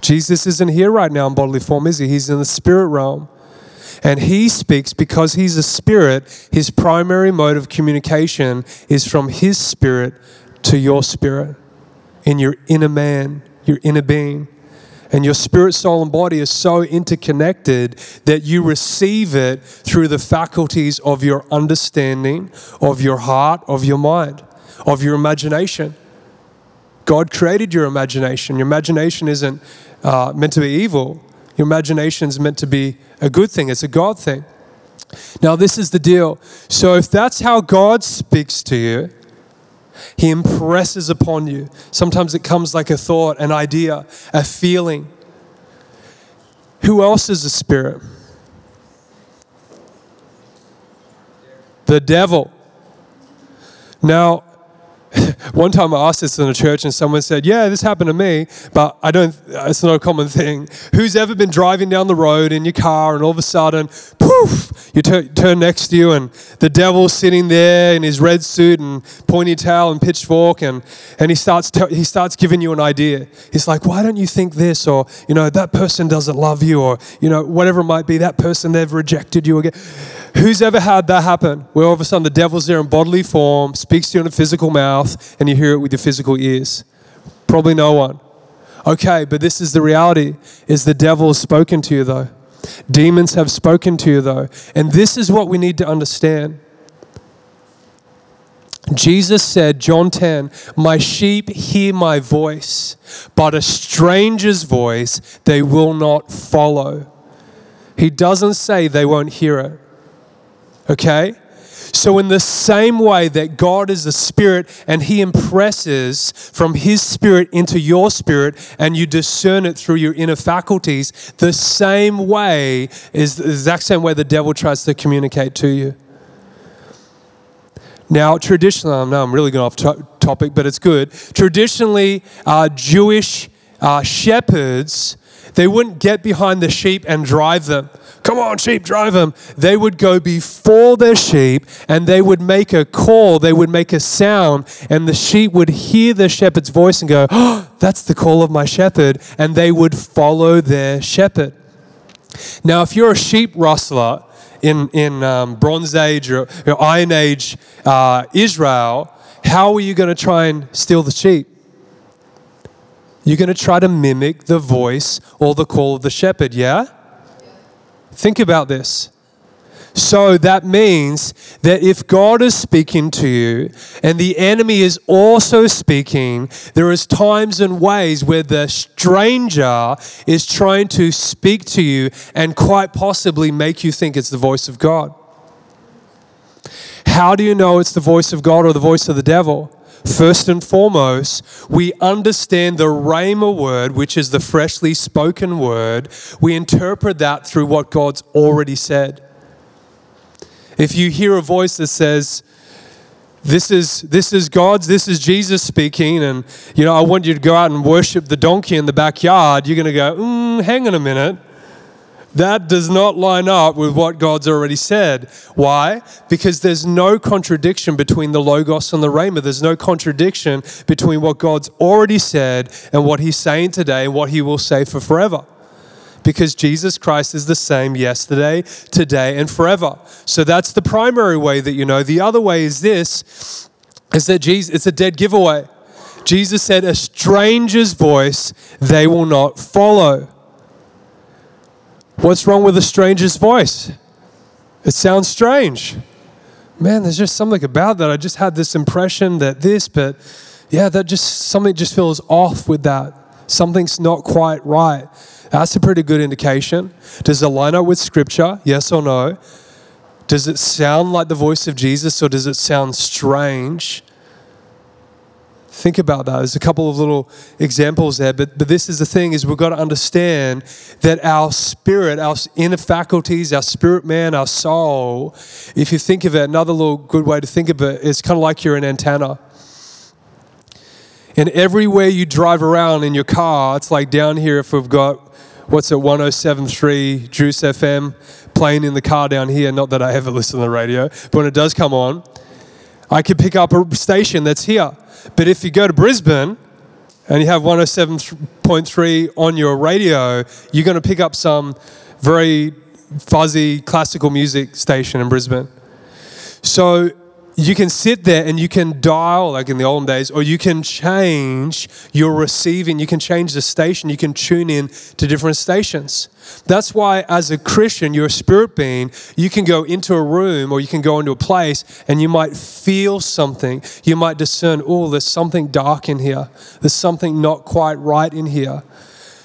Jesus isn't here right now in bodily form, is he? He's in the spirit realm. And he speaks because he's a spirit. His primary mode of communication is from his spirit to your spirit in your inner man, your inner being. And your spirit, soul, and body is so interconnected that you receive it through the faculties of your understanding, of your heart, of your mind, of your imagination. God created your imagination. Your imagination isn't uh, meant to be evil, your imagination is meant to be a good thing, it's a God thing. Now, this is the deal. So, if that's how God speaks to you, he impresses upon you. Sometimes it comes like a thought, an idea, a feeling. Who else is a spirit? The devil. Now, one time I asked this in a church and someone said, Yeah, this happened to me, but I don't, it's not a common thing. Who's ever been driving down the road in your car and all of a sudden, poof, you turn next to you and the devil's sitting there in his red suit and pointy tail and pitchfork and, and he, starts he starts giving you an idea. He's like, Why don't you think this? Or, you know, that person doesn't love you or, you know, whatever it might be, that person, they've rejected you again. Who's ever had that happen? Where all of a sudden the devil's there in bodily form, speaks to you in a physical mouth, and you hear it with your physical ears? Probably no one. Okay, but this is the reality is the devil has spoken to you though. Demons have spoken to you though. And this is what we need to understand. Jesus said, John 10, My sheep hear my voice, but a stranger's voice they will not follow. He doesn't say they won't hear it. Okay? So, in the same way that God is a spirit and He impresses from His spirit into your spirit and you discern it through your inner faculties, the same way is the exact same way the devil tries to communicate to you. Now, traditionally, I know I'm really going off to- topic, but it's good. Traditionally, uh, Jewish uh, shepherds, they wouldn't get behind the sheep and drive them. Come on, sheep, drive them. They would go before their sheep and they would make a call, they would make a sound, and the sheep would hear the shepherd's voice and go, Oh, that's the call of my shepherd. And they would follow their shepherd. Now, if you're a sheep rustler in, in um, Bronze Age or, or Iron Age uh, Israel, how are you going to try and steal the sheep? You're going to try to mimic the voice or the call of the shepherd, yeah? Think about this. So that means that if God is speaking to you and the enemy is also speaking, there is times and ways where the stranger is trying to speak to you and quite possibly make you think it's the voice of God. How do you know it's the voice of God or the voice of the devil? First and foremost, we understand the Rhema word, which is the freshly spoken word. We interpret that through what God's already said. If you hear a voice that says, this is this is God's, this is Jesus speaking, and you know, I want you to go out and worship the donkey in the backyard, you're gonna go, mm, hang on a minute. That does not line up with what God's already said. Why? Because there's no contradiction between the Logos and the Rhema. There's no contradiction between what God's already said and what He's saying today and what He will say for forever. Because Jesus Christ is the same yesterday, today, and forever. So that's the primary way that you know. The other way is this is that Jesus, it's a dead giveaway. Jesus said, A stranger's voice they will not follow. What's wrong with a stranger's voice? It sounds strange. Man, there's just something about that. I just had this impression that this, but yeah, that just something just feels off with that. Something's not quite right. That's a pretty good indication. Does it line up with scripture? Yes or no? Does it sound like the voice of Jesus or does it sound strange? Think about that. There's a couple of little examples there, but, but this is the thing is we've got to understand that our spirit, our inner faculties, our spirit man, our soul, if you think of it, another little good way to think of it is kind of like you're an antenna. And everywhere you drive around in your car, it's like down here if we've got, what's it, 1073 Juice FM playing in the car down here. Not that I ever listen to the radio, but when it does come on, I could pick up a station that's here. But if you go to Brisbane and you have 107.3 on your radio, you're going to pick up some very fuzzy classical music station in Brisbane. So you can sit there and you can dial like in the olden days or you can change your receiving. You can change the station. You can tune in to different stations. That's why as a christian you're a spirit being you can go into a room or you can go into a place and you might feel something. You might discern oh there's something dark in here. There's something not quite right in here.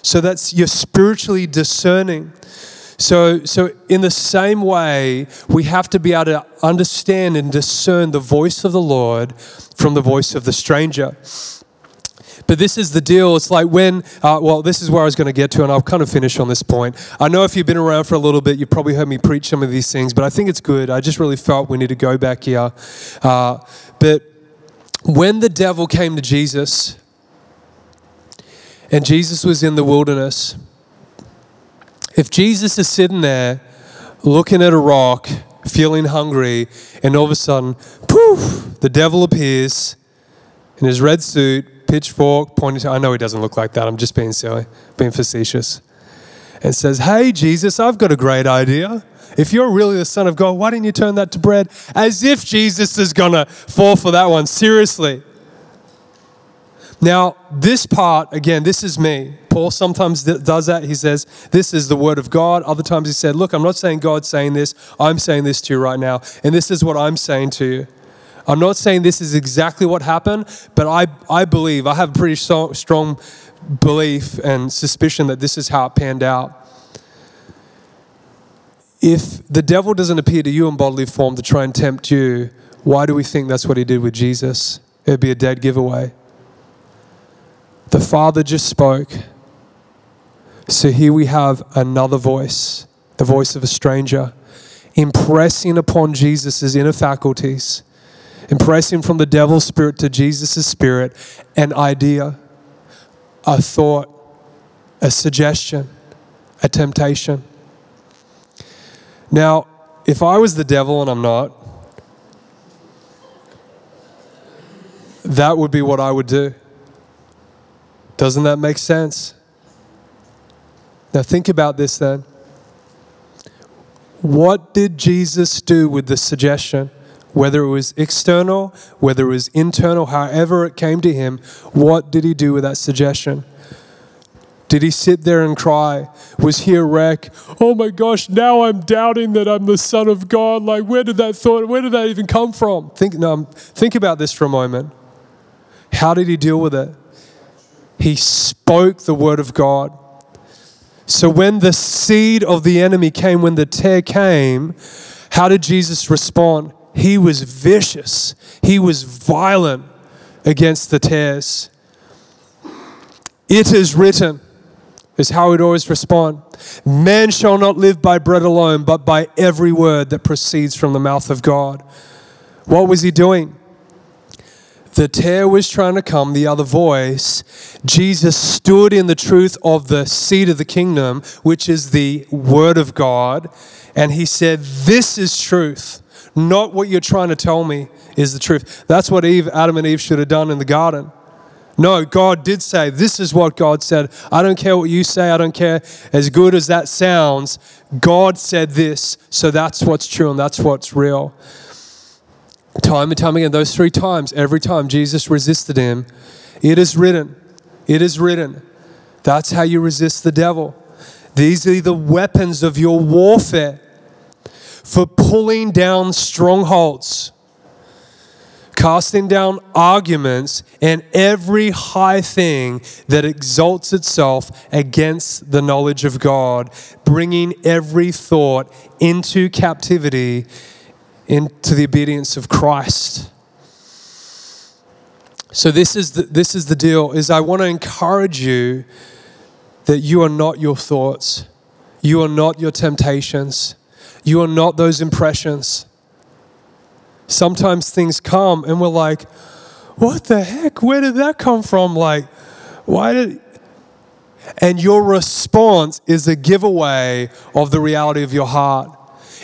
So that's you're spiritually discerning so, so in the same way, we have to be able to understand and discern the voice of the Lord from the voice of the stranger. But this is the deal. It's like when, uh, well, this is where I was going to get to, and I'll kind of finish on this point. I know if you've been around for a little bit, you've probably heard me preach some of these things, but I think it's good. I just really felt we need to go back here. Uh, but when the devil came to Jesus, and Jesus was in the wilderness, if Jesus is sitting there looking at a rock, feeling hungry, and all of a sudden, poof, the devil appears in his red suit, pitchfork, pointing to, I know he doesn't look like that, I'm just being silly, being facetious, and says, Hey, Jesus, I've got a great idea. If you're really the Son of God, why didn't you turn that to bread? As if Jesus is gonna fall for that one. Seriously. Now, this part, again, this is me. Paul sometimes does that. He says, This is the word of God. Other times he said, Look, I'm not saying God's saying this. I'm saying this to you right now. And this is what I'm saying to you. I'm not saying this is exactly what happened, but I, I believe, I have a pretty so, strong belief and suspicion that this is how it panned out. If the devil doesn't appear to you in bodily form to try and tempt you, why do we think that's what he did with Jesus? It'd be a dead giveaway. The Father just spoke. So here we have another voice, the voice of a stranger, impressing upon Jesus' inner faculties, impressing from the devil's spirit to Jesus' spirit an idea, a thought, a suggestion, a temptation. Now, if I was the devil and I'm not, that would be what I would do. Doesn't that make sense? Now, think about this then. What did Jesus do with the suggestion? Whether it was external, whether it was internal, however it came to him, what did he do with that suggestion? Did he sit there and cry? Was he a wreck? Oh my gosh, now I'm doubting that I'm the Son of God. Like, where did that thought, where did that even come from? Think, no, um, think about this for a moment. How did he deal with it? He spoke the word of God. So when the seed of the enemy came, when the tare came, how did Jesus respond? He was vicious, he was violent against the tares. It is written, is how he'd always respond. Man shall not live by bread alone, but by every word that proceeds from the mouth of God. What was he doing? The tare was trying to come, the other voice. Jesus stood in the truth of the seed of the kingdom, which is the word of God. And he said, This is truth. Not what you're trying to tell me is the truth. That's what Eve, Adam and Eve should have done in the garden. No, God did say, This is what God said. I don't care what you say. I don't care as good as that sounds. God said this, so that's what's true and that's what's real. Time and time again, those three times, every time Jesus resisted him, it is written. It is written. That's how you resist the devil. These are the weapons of your warfare for pulling down strongholds, casting down arguments, and every high thing that exalts itself against the knowledge of God, bringing every thought into captivity into the obedience of Christ. So this is the, this is the deal is I want to encourage you that you are not your thoughts. You are not your temptations. You are not those impressions. Sometimes things come and we're like, what the heck? Where did that come from? Like, why did. And your response is a giveaway of the reality of your heart.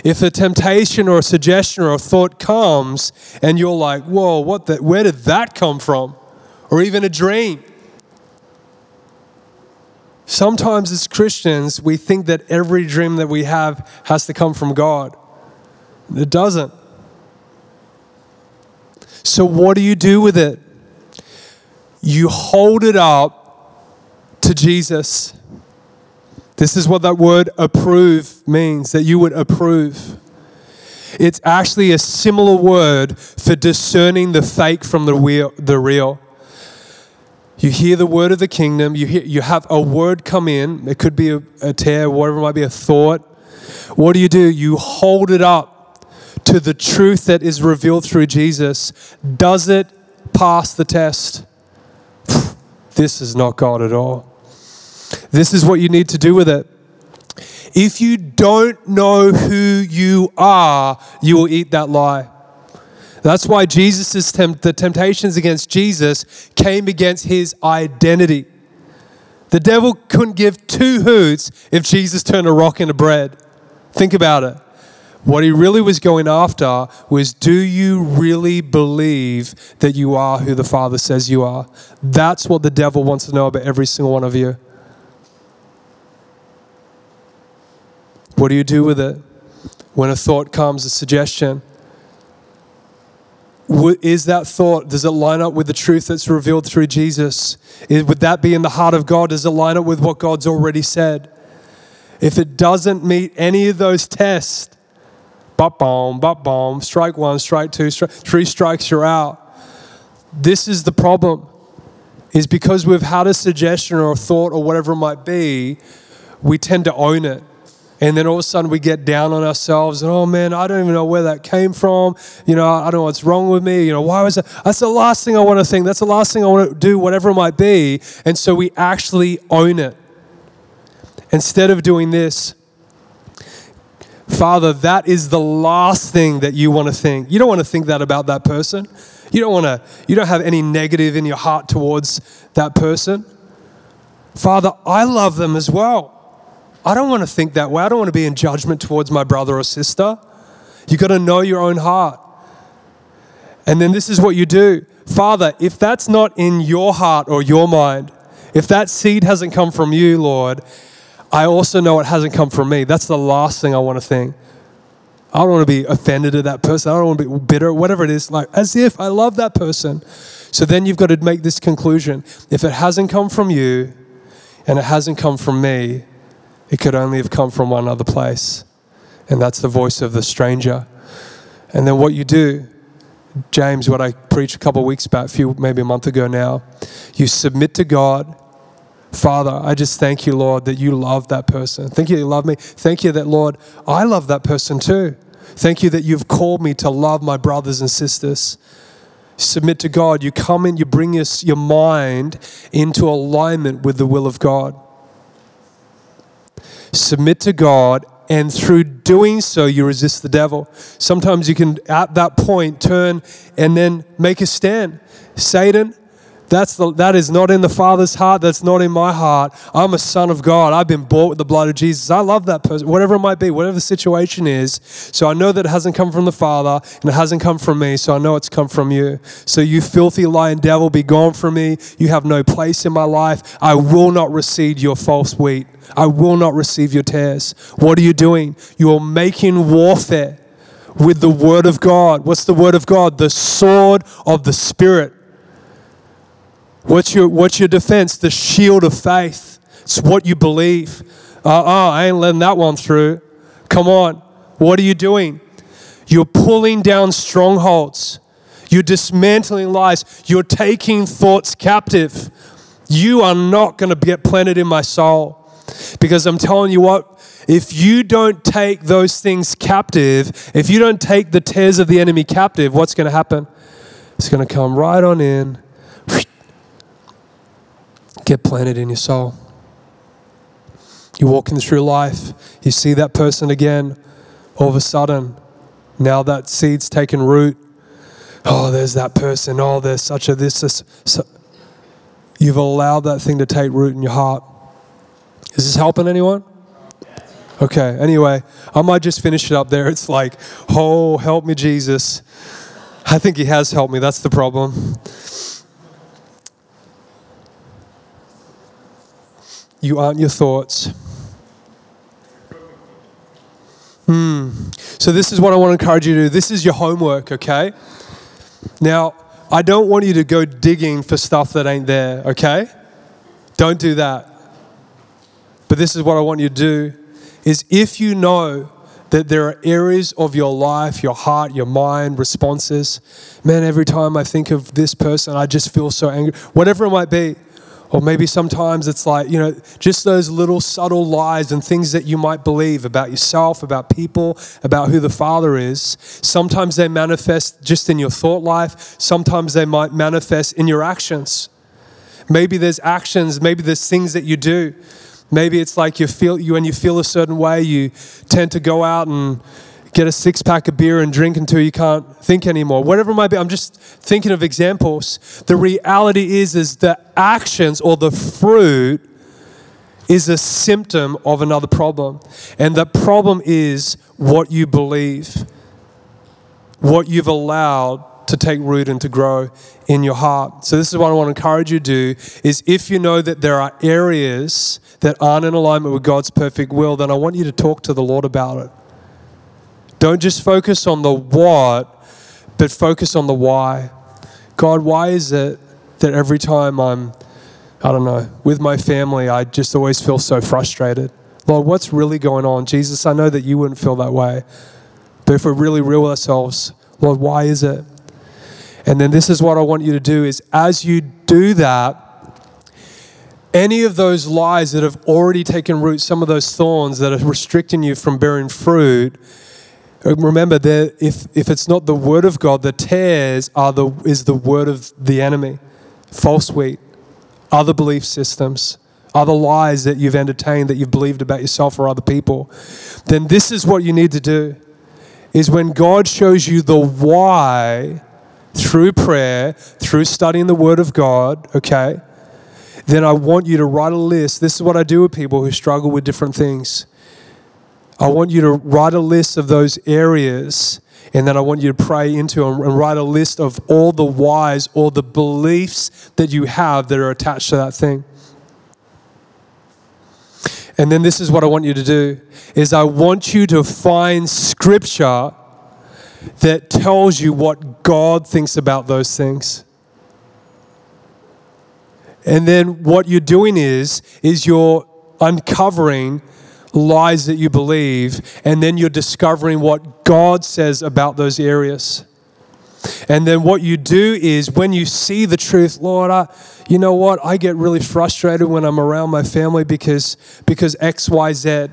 If a temptation or a suggestion or a thought comes and you're like, whoa, what the, where did that come from? Or even a dream. Sometimes as Christians, we think that every dream that we have has to come from God. It doesn't. So, what do you do with it? You hold it up to Jesus. This is what that word approve means, that you would approve. It's actually a similar word for discerning the fake from the real. The real. You hear the word of the kingdom, you, hear, you have a word come in, it could be a, a tare, whatever it might be, a thought. What do you do? You hold it up to the truth that is revealed through Jesus. Does it pass the test? This is not God at all. This is what you need to do with it. If you don't know who you are, you will eat that lie. That's why Jesus' temp- the temptations against Jesus came against his identity. The devil couldn't give two hoots if Jesus turned a rock into bread. Think about it. What he really was going after was do you really believe that you are who the Father says you are? That's what the devil wants to know about every single one of you. What do you do with it? When a thought comes, a suggestion, is that thought, does it line up with the truth that's revealed through Jesus? Would that be in the heart of God? Does it line up with what God's already said? If it doesn't meet any of those tests, bop bomb, bop bomb, strike one, strike two, three strikes, you're out. This is the problem, is because we've had a suggestion or a thought or whatever it might be, we tend to own it. And then all of a sudden we get down on ourselves and, oh man, I don't even know where that came from. You know, I don't know what's wrong with me. You know, why was that? That's the last thing I want to think. That's the last thing I want to do, whatever it might be. And so we actually own it. Instead of doing this, Father, that is the last thing that you want to think. You don't want to think that about that person. You don't want to, you don't have any negative in your heart towards that person. Father, I love them as well. I don't want to think that way. I don't want to be in judgment towards my brother or sister. You've got to know your own heart. And then this is what you do Father, if that's not in your heart or your mind, if that seed hasn't come from you, Lord, I also know it hasn't come from me. That's the last thing I want to think. I don't want to be offended at that person. I don't want to be bitter, whatever it is, like as if I love that person. So then you've got to make this conclusion. If it hasn't come from you and it hasn't come from me, it could only have come from one other place. And that's the voice of the stranger. And then what you do, James, what I preached a couple weeks back, few, maybe a month ago now, you submit to God. Father, I just thank you, Lord, that you love that person. Thank you, that you love me. Thank you that, Lord, I love that person too. Thank you that you've called me to love my brothers and sisters. Submit to God. You come in, you bring your, your mind into alignment with the will of God submit to God, and through doing so, you resist the devil. Sometimes you can, at that point, turn and then make a stand. Satan, that's the, that is not in the Father's heart. That's not in my heart. I'm a son of God. I've been bought with the blood of Jesus. I love that person, whatever it might be, whatever the situation is. So I know that it hasn't come from the Father and it hasn't come from me. So I know it's come from you. So you filthy lying devil, be gone from me. You have no place in my life. I will not receive your false wheat. I will not receive your tares. What are you doing? You are making warfare with the Word of God. What's the Word of God? The sword of the Spirit. What's your, what's your defense? The shield of faith. It's what you believe. Uh uh I ain't letting that one through. Come on. What are you doing? You're pulling down strongholds. You're dismantling lies. You're taking thoughts captive. You are not going to get planted in my soul. Because I'm telling you what, if you don't take those things captive, if you don't take the tares of the enemy captive, what's going to happen? It's going to come right on in get planted in your soul. You're walking through life, you see that person again, all of a sudden, now that seed's taken root. Oh, there's that person. Oh, there's such a this. this so. You've allowed that thing to take root in your heart. Is this helping anyone? Okay, anyway, I might just finish it up there. It's like, oh, help me, Jesus. I think He has helped me. That's the problem. You aren't your thoughts. Hmm. So, this is what I want to encourage you to do. This is your homework, okay? Now, I don't want you to go digging for stuff that ain't there, okay? Don't do that. But this is what I want you to do is if you know that there are areas of your life, your heart, your mind, responses, man, every time I think of this person, I just feel so angry, whatever it might be. Or maybe sometimes it's like, you know, just those little subtle lies and things that you might believe about yourself, about people, about who the Father is. Sometimes they manifest just in your thought life, sometimes they might manifest in your actions. Maybe there's actions, maybe there's things that you do Maybe it's like you feel you when you feel a certain way, you tend to go out and get a six pack of beer and drink until you can't think anymore. Whatever it might be, I'm just thinking of examples. The reality is is the actions or the fruit is a symptom of another problem. And the problem is what you believe, what you've allowed to take root and to grow in your heart. So this is what I want to encourage you to do is if you know that there are areas that aren't in alignment with God's perfect will, then I want you to talk to the Lord about it. Don't just focus on the what, but focus on the why. God, why is it that every time I'm, I don't know, with my family, I just always feel so frustrated? Lord, what's really going on? Jesus, I know that you wouldn't feel that way. But if we're really real with ourselves, Lord, why is it? And then this is what I want you to do is as you do that, any of those lies that have already taken root, some of those thorns that are restricting you from bearing fruit, Uh, remember that if, if it's not the word of God, the tares are the, is the word of the enemy, false wheat, other belief systems, other lies that you've entertained that you've believed about yourself or other people, then this is what you need to do is when God shows you the why through prayer, through studying the word of God, okay? then I want you to write a list. This is what I do with people who struggle with different things. I want you to write a list of those areas, and then I want you to pray into and write a list of all the whys or the beliefs that you have that are attached to that thing. And then this is what I want you to do is I want you to find scripture that tells you what God thinks about those things. And then what you're doing is is you're uncovering lies that you believe and then you're discovering what God says about those areas. And then what you do is when you see the truth, Lord, I, you know what? I get really frustrated when I'm around my family because because X, Y, Z.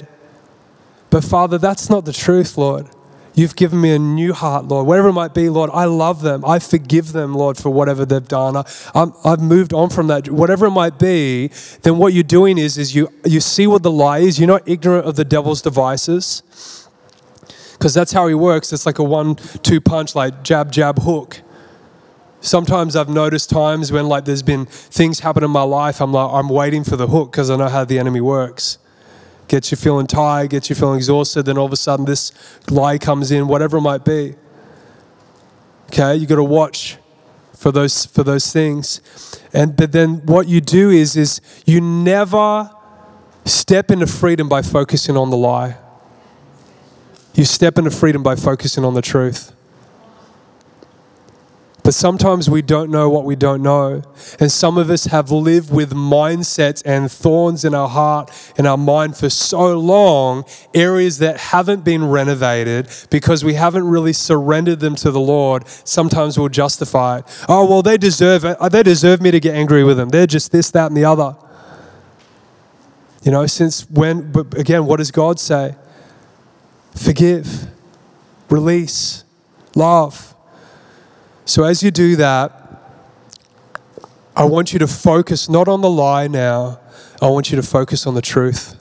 But Father, that's not the truth, Lord. You've given me a new heart, Lord. Whatever it might be, Lord, I love them. I forgive them, Lord, for whatever they've done. I, have moved on from that. Whatever it might be, then what you're doing is, is you, you see what the lie is. You're not ignorant of the devil's devices because that's how he works. It's like a one two punch, like jab, jab, hook. Sometimes I've noticed times when like there's been things happen in my life, I'm like, I'm waiting for the hook because I know how the enemy works gets you feeling tired, gets you feeling exhausted, then all of a sudden this lie comes in, whatever it might be. Okay, you got to watch for those for those things. And but then what you do is is you never step into freedom by focusing on the lie. You step into freedom by focusing on the truth. But sometimes we don't know what we don't know. And some of us have lived with mindsets and thorns in our heart and our mind for so long, areas that haven't been renovated because we haven't really surrendered them to the Lord. Sometimes we'll justify it. Oh, well, they deserve it. They deserve me to get angry with them. They're just this, that, and the other. You know, since when, but again, what does God say? Forgive, release, love. So as you do that, I want you to focus not on the lie now, I want you to focus on the truth.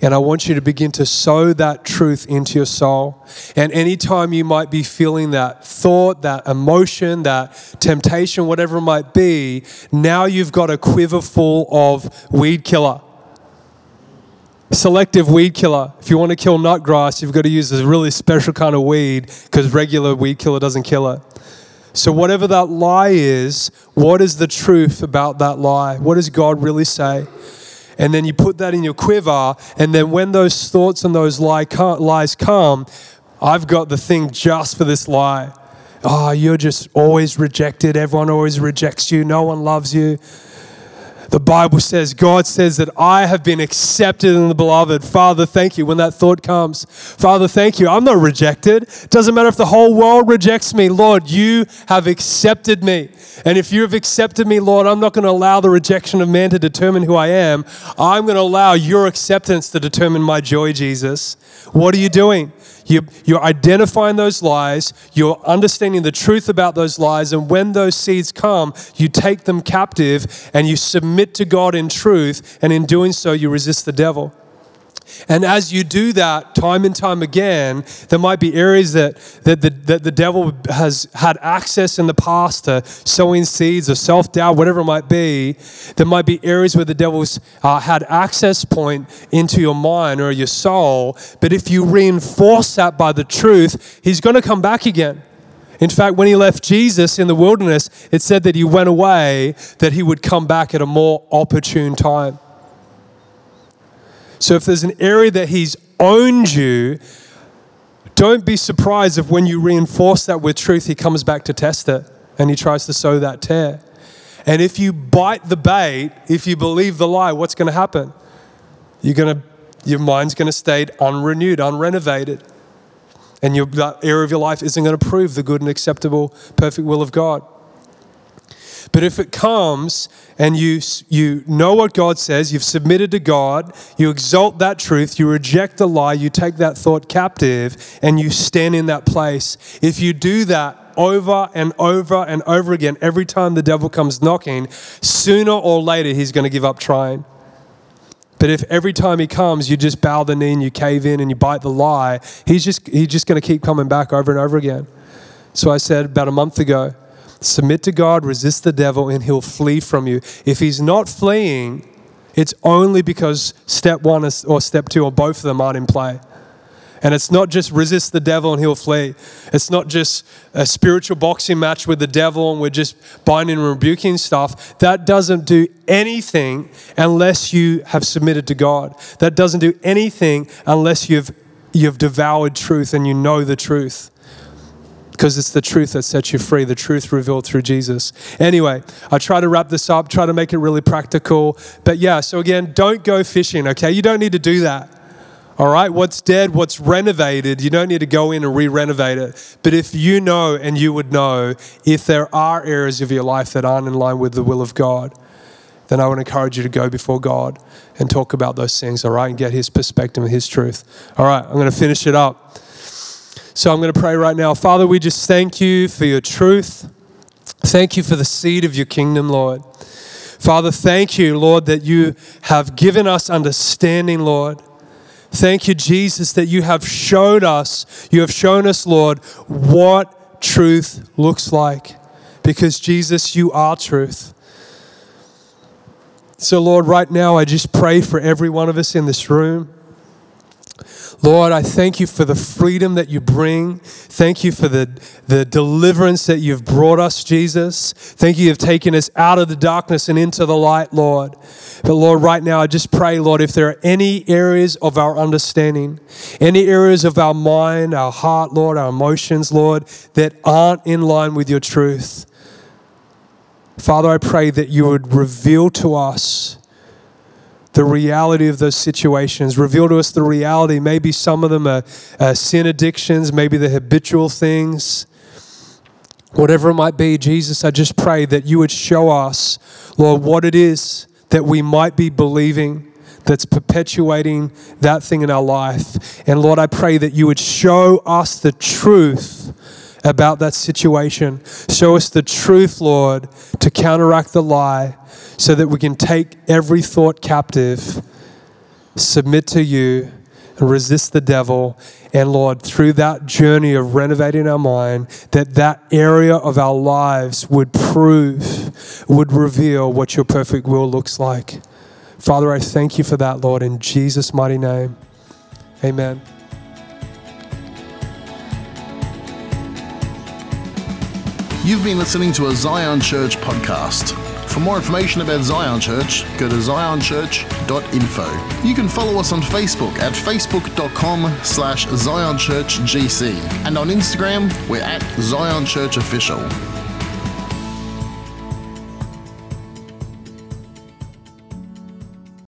And I want you to begin to sow that truth into your soul. And anytime you might be feeling that thought, that emotion, that temptation, whatever it might be, now you've got a quiver full of weed killer. Selective weed killer. If you want to kill nutgrass, you've got to use a really special kind of weed because regular weed killer doesn't kill it. So, whatever that lie is, what is the truth about that lie? What does God really say? And then you put that in your quiver, and then when those thoughts and those lie, lies come, I've got the thing just for this lie. Oh, you're just always rejected. Everyone always rejects you. No one loves you. The Bible says, God says that I have been accepted in the beloved. Father, thank you. When that thought comes, Father, thank you. I'm not rejected. Doesn't matter if the whole world rejects me. Lord, you have accepted me. And if you have accepted me, Lord, I'm not going to allow the rejection of man to determine who I am. I'm going to allow your acceptance to determine my joy, Jesus. What are you doing? You, you're identifying those lies, you're understanding the truth about those lies, and when those seeds come, you take them captive and you submit to God in truth, and in doing so, you resist the devil. And as you do that time and time again, there might be areas that, that, the, that the devil has had access in the past to sowing seeds or self doubt, whatever it might be. There might be areas where the devil's uh, had access point into your mind or your soul. But if you reinforce that by the truth, he's going to come back again. In fact, when he left Jesus in the wilderness, it said that he went away, that he would come back at a more opportune time. So if there's an area that He's owned you, don't be surprised if when you reinforce that with truth, He comes back to test it and He tries to sow that tare. And if you bite the bait, if you believe the lie, what's going to happen? You're going to, your mind's going to stay unrenewed, unrenovated. And your, that area of your life isn't going to prove the good and acceptable, perfect will of God. But if it comes and you, you know what God says, you've submitted to God, you exalt that truth, you reject the lie, you take that thought captive, and you stand in that place. If you do that, over and over and over again, every time the devil comes knocking, sooner or later he's going to give up trying. But if every time he comes, you just bow the knee and you cave in and you bite the lie, he's just, he's just going to keep coming back over and over again. So I said about a month ago, Submit to God, resist the devil, and he'll flee from you. If he's not fleeing, it's only because step one or step two or both of them aren't in play. And it's not just resist the devil and he'll flee. It's not just a spiritual boxing match with the devil and we're just binding and rebuking stuff. That doesn't do anything unless you have submitted to God. That doesn't do anything unless you've, you've devoured truth and you know the truth because it's the truth that sets you free, the truth revealed through Jesus. Anyway, I try to wrap this up, try to make it really practical. But yeah, so again, don't go fishing, okay? You don't need to do that. All right, what's dead, what's renovated, you don't need to go in and re renovate it. But if you know and you would know if there are areas of your life that aren't in line with the will of God, then I would encourage you to go before God and talk about those things, all right, and get His perspective and His truth. All right, I'm going to finish it up. So I'm going to pray right now. Father, we just thank you for your truth. Thank you for the seed of your kingdom, Lord. Father, thank you, Lord, that you have given us understanding, Lord. Thank you, Jesus, that you have showed us, you have shown us, Lord, what truth looks like. Because, Jesus, you are truth. So, Lord, right now, I just pray for every one of us in this room. Lord, I thank you for the freedom that you bring. Thank you for the, the deliverance that you've brought us, Jesus. Thank you, you've taken us out of the darkness and into the light, Lord. But Lord, right now, I just pray, Lord, if there are any areas of our understanding, any areas of our mind, our heart, Lord, our emotions, Lord, that aren't in line with your truth, Father, I pray that you would reveal to us the reality of those situations. Reveal to us the reality. Maybe some of them are, sin addictions, maybe the habitual things. Whatever it might be, Jesus, I just pray that you would show us, Lord, what it is that we might be believing that's perpetuating that thing in our life. And Lord, I pray that you would show us the truth about that situation. Show us the truth, Lord, to counteract the lie so that we can take every thought captive, submit to you, and resist the devil. And Lord, through that journey of renovating our mind, that that area of our lives would prove, would reveal what your perfect will looks like. Father, I thank you for that, Lord, in Jesus' mighty name. Amen. You've been listening to a Zion Church podcast. For more information about Zion Church, go to zionchurch.info. You can follow us on Facebook at facebook.com slash zionchurchgc and on Instagram, we're at Zion Church Official.